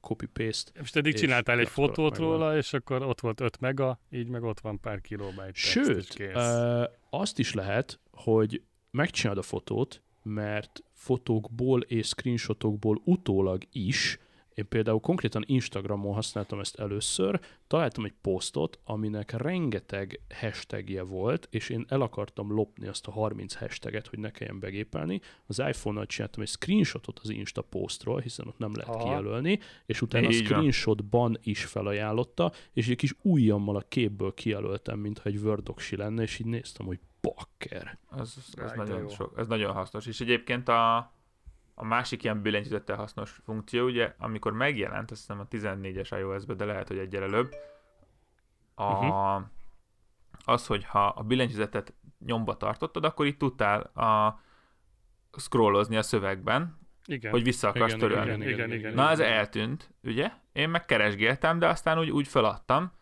copy-paste. Most eddig csináltál egy fotót róla, és akkor ott volt 5 mega, így meg ott van pár és Sőt, ö, azt is lehet, hogy megcsinálod a fotót, mert fotókból és screenshotokból utólag is, én például konkrétan Instagramon használtam ezt először, találtam egy posztot, aminek rengeteg hashtagje volt, és én el akartam lopni azt a 30 hashtaget, hogy ne kelljen begépelni. Az iPhone-nal csináltam egy screenshotot az Insta postról, hiszen ott nem lehet Aha. kijelölni, és utána a Így van. screenshotban is felajánlotta, és egy kis ujjammal a képből kijelöltem, mintha egy Word doksi lenne, és így néztem, hogy bakker. Az Jaj, de nagyon, sok, ez nagyon hasznos. És egyébként a, a másik ilyen billentyűzettel hasznos funkció, ugye, amikor megjelent, azt hiszem a 14-es iOS-be, de lehet, hogy egyel előbb, a, Mhm. az, hogy ha a billentyűzetet nyomba tartottad, akkor itt tudtál a, scrollozni a szövegben, igen. hogy vissza akarsz Igen, törölni. igen, igen, igen. Na, ez eltűnt, ugye? Én meg keresgéltem, de aztán úgy, úgy feladtam,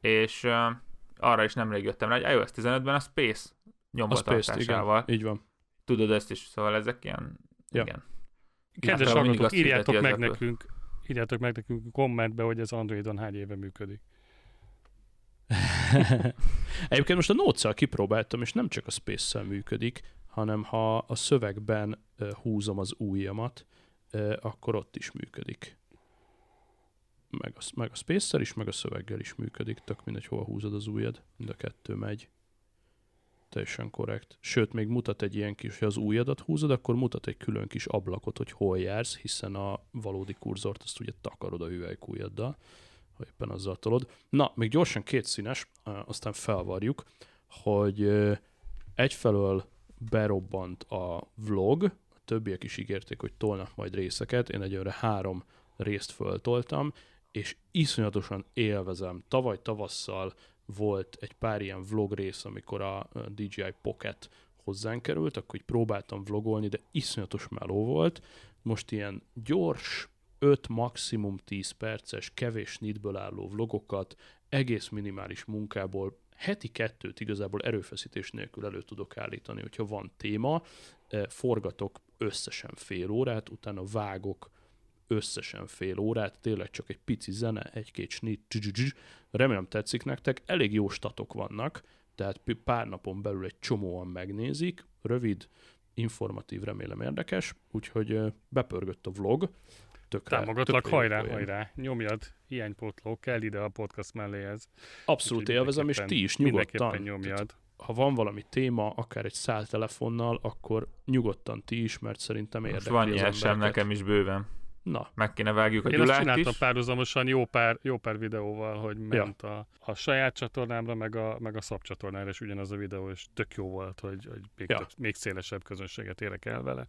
és uh, arra is nemrég jöttem rá, hogy iOS 15-ben a Space A Space-t, nyombatartásával. igen, így van. Tudod ezt is, szóval ezek ilyen, Ja. igen. Kedves hallgatók, írjátok meg nekünk, írjátok meg nekünk kommentbe, hogy ez Androidon hány éve működik. Egyébként most a notes kipróbáltam, és nem csak a Space-szel működik, hanem ha a szövegben húzom az ujjamat, akkor ott is működik. Meg a, meg a Space-szel is, meg a szöveggel is működik, tök mindegy, hol húzod az ujjad, mind a kettő megy. Teljesen korrekt. Sőt, még mutat egy ilyen kis, ha az ujjadat húzod, akkor mutat egy külön kis ablakot, hogy hol jársz, hiszen a valódi kurzort azt ugye takarod a hüvelykújaddal, ha éppen azzal tolod. Na, még gyorsan két színes, aztán felvarjuk, hogy egyfelől berobbant a vlog, a többiek is ígérték, hogy tolnak majd részeket, én egyőre három részt föltoltam, és iszonyatosan élvezem. Tavaly tavasszal volt egy pár ilyen vlog rész, amikor a DJI Pocket hozzánk került, akkor így próbáltam vlogolni, de iszonyatos meló volt. Most ilyen gyors, 5 maximum 10 perces, kevés nitből álló vlogokat, egész minimális munkából, heti kettőt igazából erőfeszítés nélkül elő tudok állítani, hogyha van téma, eh, forgatok összesen fél órát, utána vágok összesen fél órát, tényleg csak egy pici zene, egy-két snit, remélem tetszik nektek, elég jó statok vannak, tehát pár napon belül egy csomóan megnézik, rövid, informatív, remélem érdekes, úgyhogy bepörgött a vlog, tökre. Támogatlak, tökre hajrá, olyan. hajrá, nyomjad, hiánypótló, kell ide a podcast melléhez. Abszolút élvezem, és ti is nyugodtan. nyomjad. ha van valami téma, akár egy szál telefonnal, akkor nyugodtan ti is, mert szerintem érdekli Most van ilyen sem nekem is bőven. Na. Meg kéne vágjuk a Én Gyulát azt csináltam is. párhuzamosan jó pár, jó pár videóval, hogy ment ja. a, a saját csatornámra, meg a, meg a szab csatornára, és ugyanaz a videó, és tök jó volt, hogy, hogy még, ja. tök, még szélesebb közönséget érek el vele.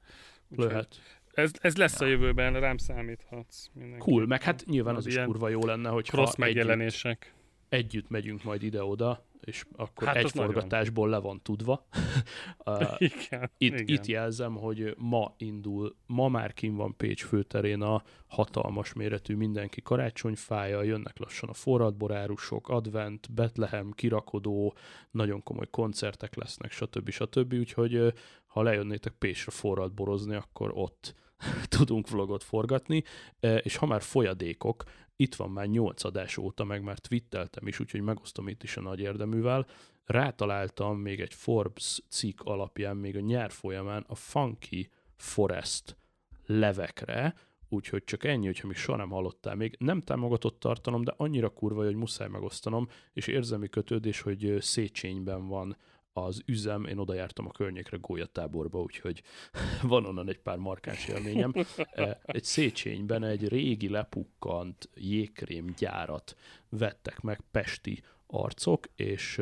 Úgyhogy Lehet. Ez, ez lesz ja. a jövőben, rám számíthatsz. Mindenki. Cool, meg hát nyilván az, az is kurva jó lenne, hogy cross megjelenések. Együtt, együtt megyünk majd ide-oda, és akkor hát egy forgatásból nagyon. le van tudva. uh, igen, itt, igen. itt jelzem, hogy ma indul, ma már kim van Pécs főterén a hatalmas méretű mindenki karácsonyfája, jönnek lassan a forradborárusok, advent, Betlehem, kirakodó, nagyon komoly koncertek lesznek, stb. stb. Úgyhogy ha lejönnétek Pécsre forradborozni, akkor ott tudunk vlogot forgatni, és ha már folyadékok, itt van már 8 adás óta, meg már twitteltem is, úgyhogy megosztom itt is a nagy érdeművel. Rátaláltam még egy Forbes cikk alapján, még a nyár folyamán a Funky Forest levekre, úgyhogy csak ennyi, hogyha még soha nem hallottál még. Nem támogatott tartalom, de annyira kurva, hogy muszáj megosztanom, és érzelmi kötődés, hogy Széchenyben van az üzem, én oda jártam a környékre gólyatáborba, úgyhogy van onnan egy pár markáns élményem. E, egy Széchenyben egy régi lepukkant jégkrém gyárat vettek meg pesti arcok, és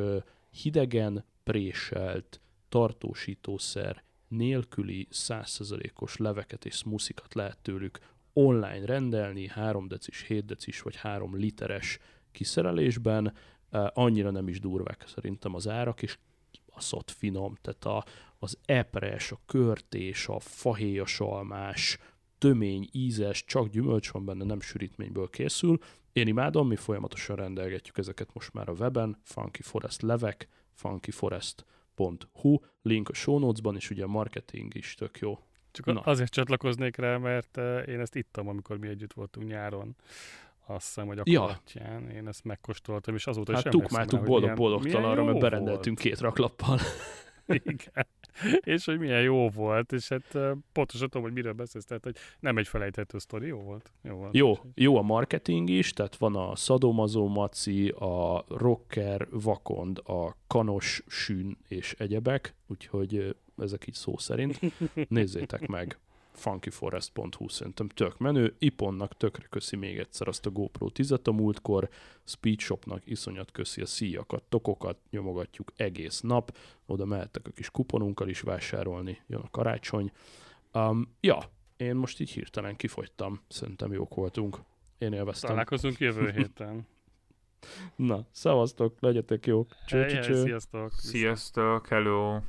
hidegen préselt tartósítószer nélküli 100%-os leveket és smuszikat lehet tőlük online rendelni, 3 decis, 7 decis vagy 3 literes kiszerelésben, e, annyira nem is durvák szerintem az árak, és kibaszott finom, tehát a, az epres, a körtés, a fahéjas almás, tömény, ízes, csak gyümölcs van benne, nem sűrítményből készül. Én imádom, mi folyamatosan rendelgetjük ezeket most már a weben, Funky Forest levek, funkyforest.hu, link a show notes-ban, és ugye a marketing is tök jó. Csak Na. azért csatlakoznék rá, mert eh, én ezt ittam, amikor mi együtt voltunk nyáron azt hiszem, hogy a ja. kalatján. Én ezt megkóstoltam, és azóta hát sem tukmáltuk boldog-boldogtalanra, mert berendeltünk volt. két raklappal. Igen. és hogy milyen jó volt, és hát pontosan tudom, hogy miről beszélsz, tehát hogy nem egy felejthető sztori, jó volt. Jó, volt. jó, jó a marketing is, tehát van a Szadomazó Maci, a Rocker, Vakond, a Kanos Sűn és egyebek, úgyhogy ezek így szó szerint. Nézzétek meg funkyforest.hu szerintem tök menő. Iponnak tökre köszi még egyszer azt a GoPro 10-et a múltkor, Speedshopnak iszonyat köszi a szíjakat, tokokat nyomogatjuk egész nap, oda mehettek a kis kuponunkkal is vásárolni, jön a karácsony. Um, ja, én most így hirtelen kifogytam, szerintem jók voltunk. Én élveztem. Találkozunk jövő héten. Na, szavaztok, legyetek jók. Cső, cső, cső. Sziasztok. Sziasztok, hello.